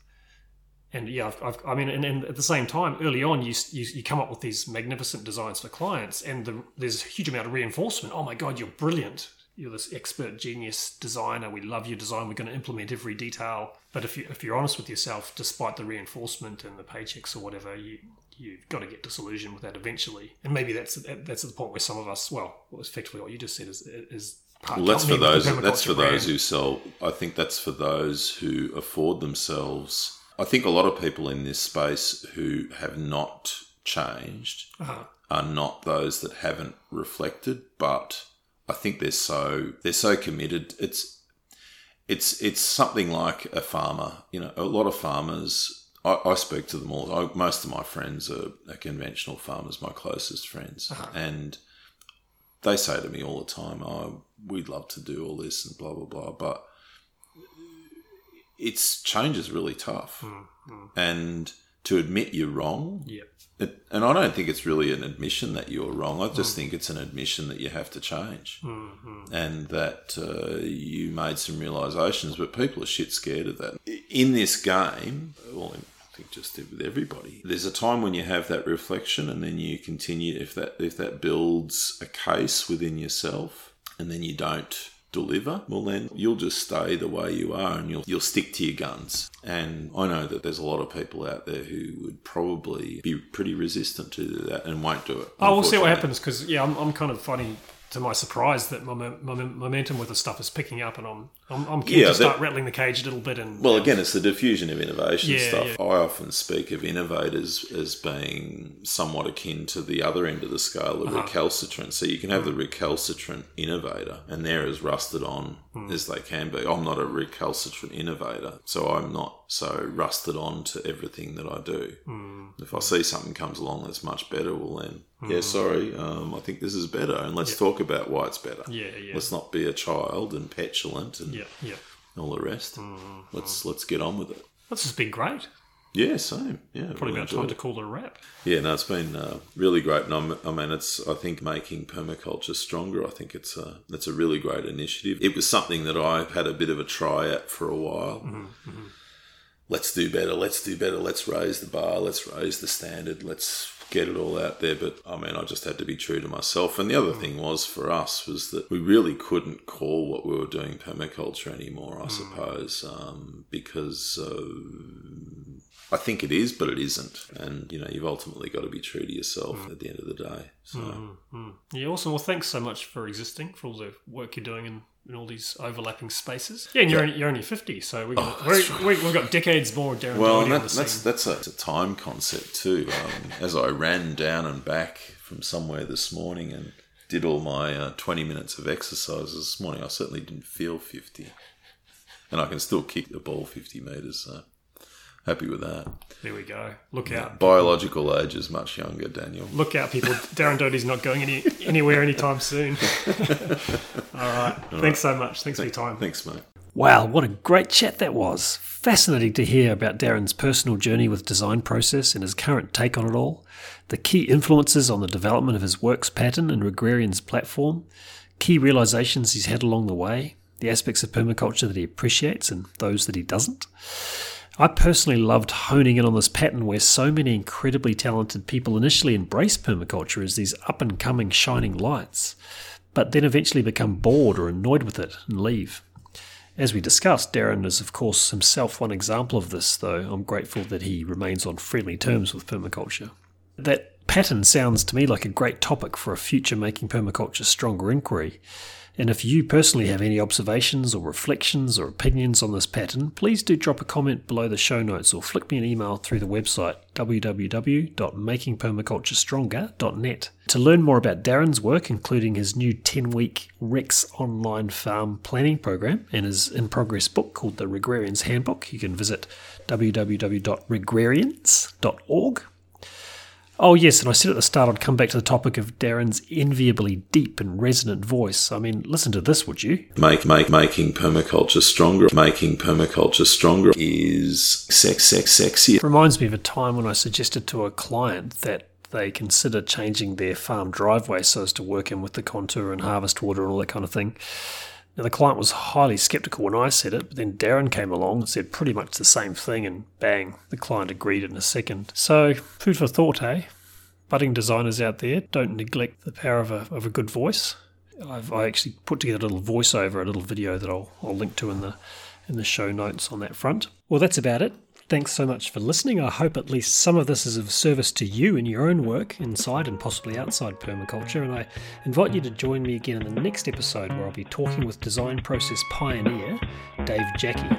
And yeah I've, I've, I mean and, and at the same time early on you, you you come up with these magnificent designs for clients and the, there's a huge amount of reinforcement. Oh my god you're brilliant. You're this expert genius designer. We love your design. We're going to implement every detail. But if you if you're honest with yourself despite the reinforcement and the paychecks or whatever you you've got to get disillusioned with that eventually and maybe that's that's the point where some of us well effectively what you just said is is part Well, that's for those. That's for permaculture those who sell. I think that's for those who afford themselves. I think a lot of people in this space who have not changed Uh-huh. are not those that haven't reflected, but I think they're so they're so committed. It's it's it's something like a farmer. You know, a lot of farmers. I, I speak to them all. I, most of my friends are, are conventional farmers. My closest friends, uh-huh. and they say to me all the time, "Oh, we'd love to do all this and blah blah blah," but it's change is really tough, hmm, hmm. and to admit you're wrong, yeah it, and I don't think it's really an admission that you're wrong. I just hmm. think it's an admission that you have to change, and that uh, you made some realizations. But people are shit scared of that in this game. Well, I think just with everybody, there's a time when you have that reflection, and then you continue. If that if that builds a case within yourself, and then you don't deliver, well then you'll just stay the way you are and you'll you'll stick to your guns. And I know that there's a lot of people out there who would probably be pretty resistant to that and won't do it. Oh, we'll see what happens because yeah, I'm, I'm kind of finding to my surprise that my, my momentum with the stuff is picking up, and I'm I'm, I'm keen Yeah, to start that- rattling the cage a little bit. And Well, again, it's the diffusion of innovation Yeah, stuff. yeah. I often speak of innovators as being somewhat akin to the other end of the scale, Uh-huh. the recalcitrant. So you can have Mm. the recalcitrant innovator, and they're as rusted on as they can be. I'm not a recalcitrant innovator, so I'm not so rusted on to everything that I do. If I see something comes along that's much better, well then, yeah, sorry, um, I think this is better, and let's talk about why it's better. Yeah, yeah. Let's not be a child and petulant and Yeah, yeah. all the rest. Let's let's get on with it. This has been great. Yeah, same. Yeah, Probably really about time enjoyed to call it a wrap. Yeah, no, it's been uh, really great, and I'm, I mean, it's I think making permaculture stronger. I think it's a it's a really great initiative. It was something that I had a bit of a try at for a while. Let's do better. Let's do better. Let's raise the bar. Let's raise the standard. Let's get it all out there. But I mean, I just had to be true to myself. And the other thing was for us was that we really couldn't call what we were doing permaculture anymore. I suppose um, because. Uh, I think it is, but it isn't. And, you know, you've ultimately got to be true to yourself at the end of the day. So, Yeah, awesome. Well, thanks so much for existing, for all the work you're doing in, in all these overlapping spaces. Yeah, and you're, Only, you're only 50, so we got, we're, we, we've got decades more Darren well, Doherty and on that, that's, that's, a, a time concept too. Um, as I ran down and back from somewhere this morning and did all my uh, 20 minutes of exercise this morning, I certainly didn't feel 50. And I can still kick the ball 50 metres, so happy with that. There we go. Look out. Biological age is much younger, Daniel. Look out, people. Darren Doherty's not going any, anywhere anytime soon. [laughs] all right. Thanks so much. Thanks for your time. Thanks, mate. Wow, what a great chat that was. Fascinating to hear about Darren's personal journey with design process and his current take on it all, the key influences on the development of his works pattern and Regrarians' platform, key realizations he's had along the way, the aspects of permaculture that he appreciates and those that he doesn't. I personally loved honing in on this pattern where so many incredibly talented people initially embrace permaculture as these up and coming shining lights, but then eventually become bored or annoyed with it and leave. As we discussed, Darren is, of course, himself one example of this, though I'm grateful that he remains on friendly terms with permaculture. That pattern sounds to me like a great topic for a future Making Permaculture Stronger inquiry. And if you personally have any observations or reflections or opinions on this pattern, please do drop a comment below the show notes or flick me an email through the website www.makingpermaculturestronger.net. To learn more about Darren's work, including his new 10 week Rex online farm planning program and his in progress book called The Regrarians' Handbook, you can visit www.regrarians.org. Oh, yes, and I said at the start I'd come back to the topic of Darren's enviably deep and resonant voice. I mean, listen to this, would you? Make, make, making permaculture stronger. Making permaculture stronger is sex, sex, sexy. It reminds me of a time when I suggested to a client that they consider changing their farm driveway so as to work in with the contour and harvest water and all that kind of thing. Now, the client was highly skeptical when I said it, but then Darren came along and said pretty much the same thing, and bang, the client agreed in a second. So, food for thought, eh? Budding designers out there, don't neglect the power of a, of a good voice. I've I actually put together a little voiceover, a little video that I'll, I'll link to in the in the show notes on that front. Well, that's about it. Thanks so much for listening. I hope at least some of this is of service to you in your own work inside and possibly outside permaculture. And I invite you to join me again in the next episode where I'll be talking with design process pioneer Dave Jacke.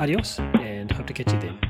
Adios, and hope to catch you then.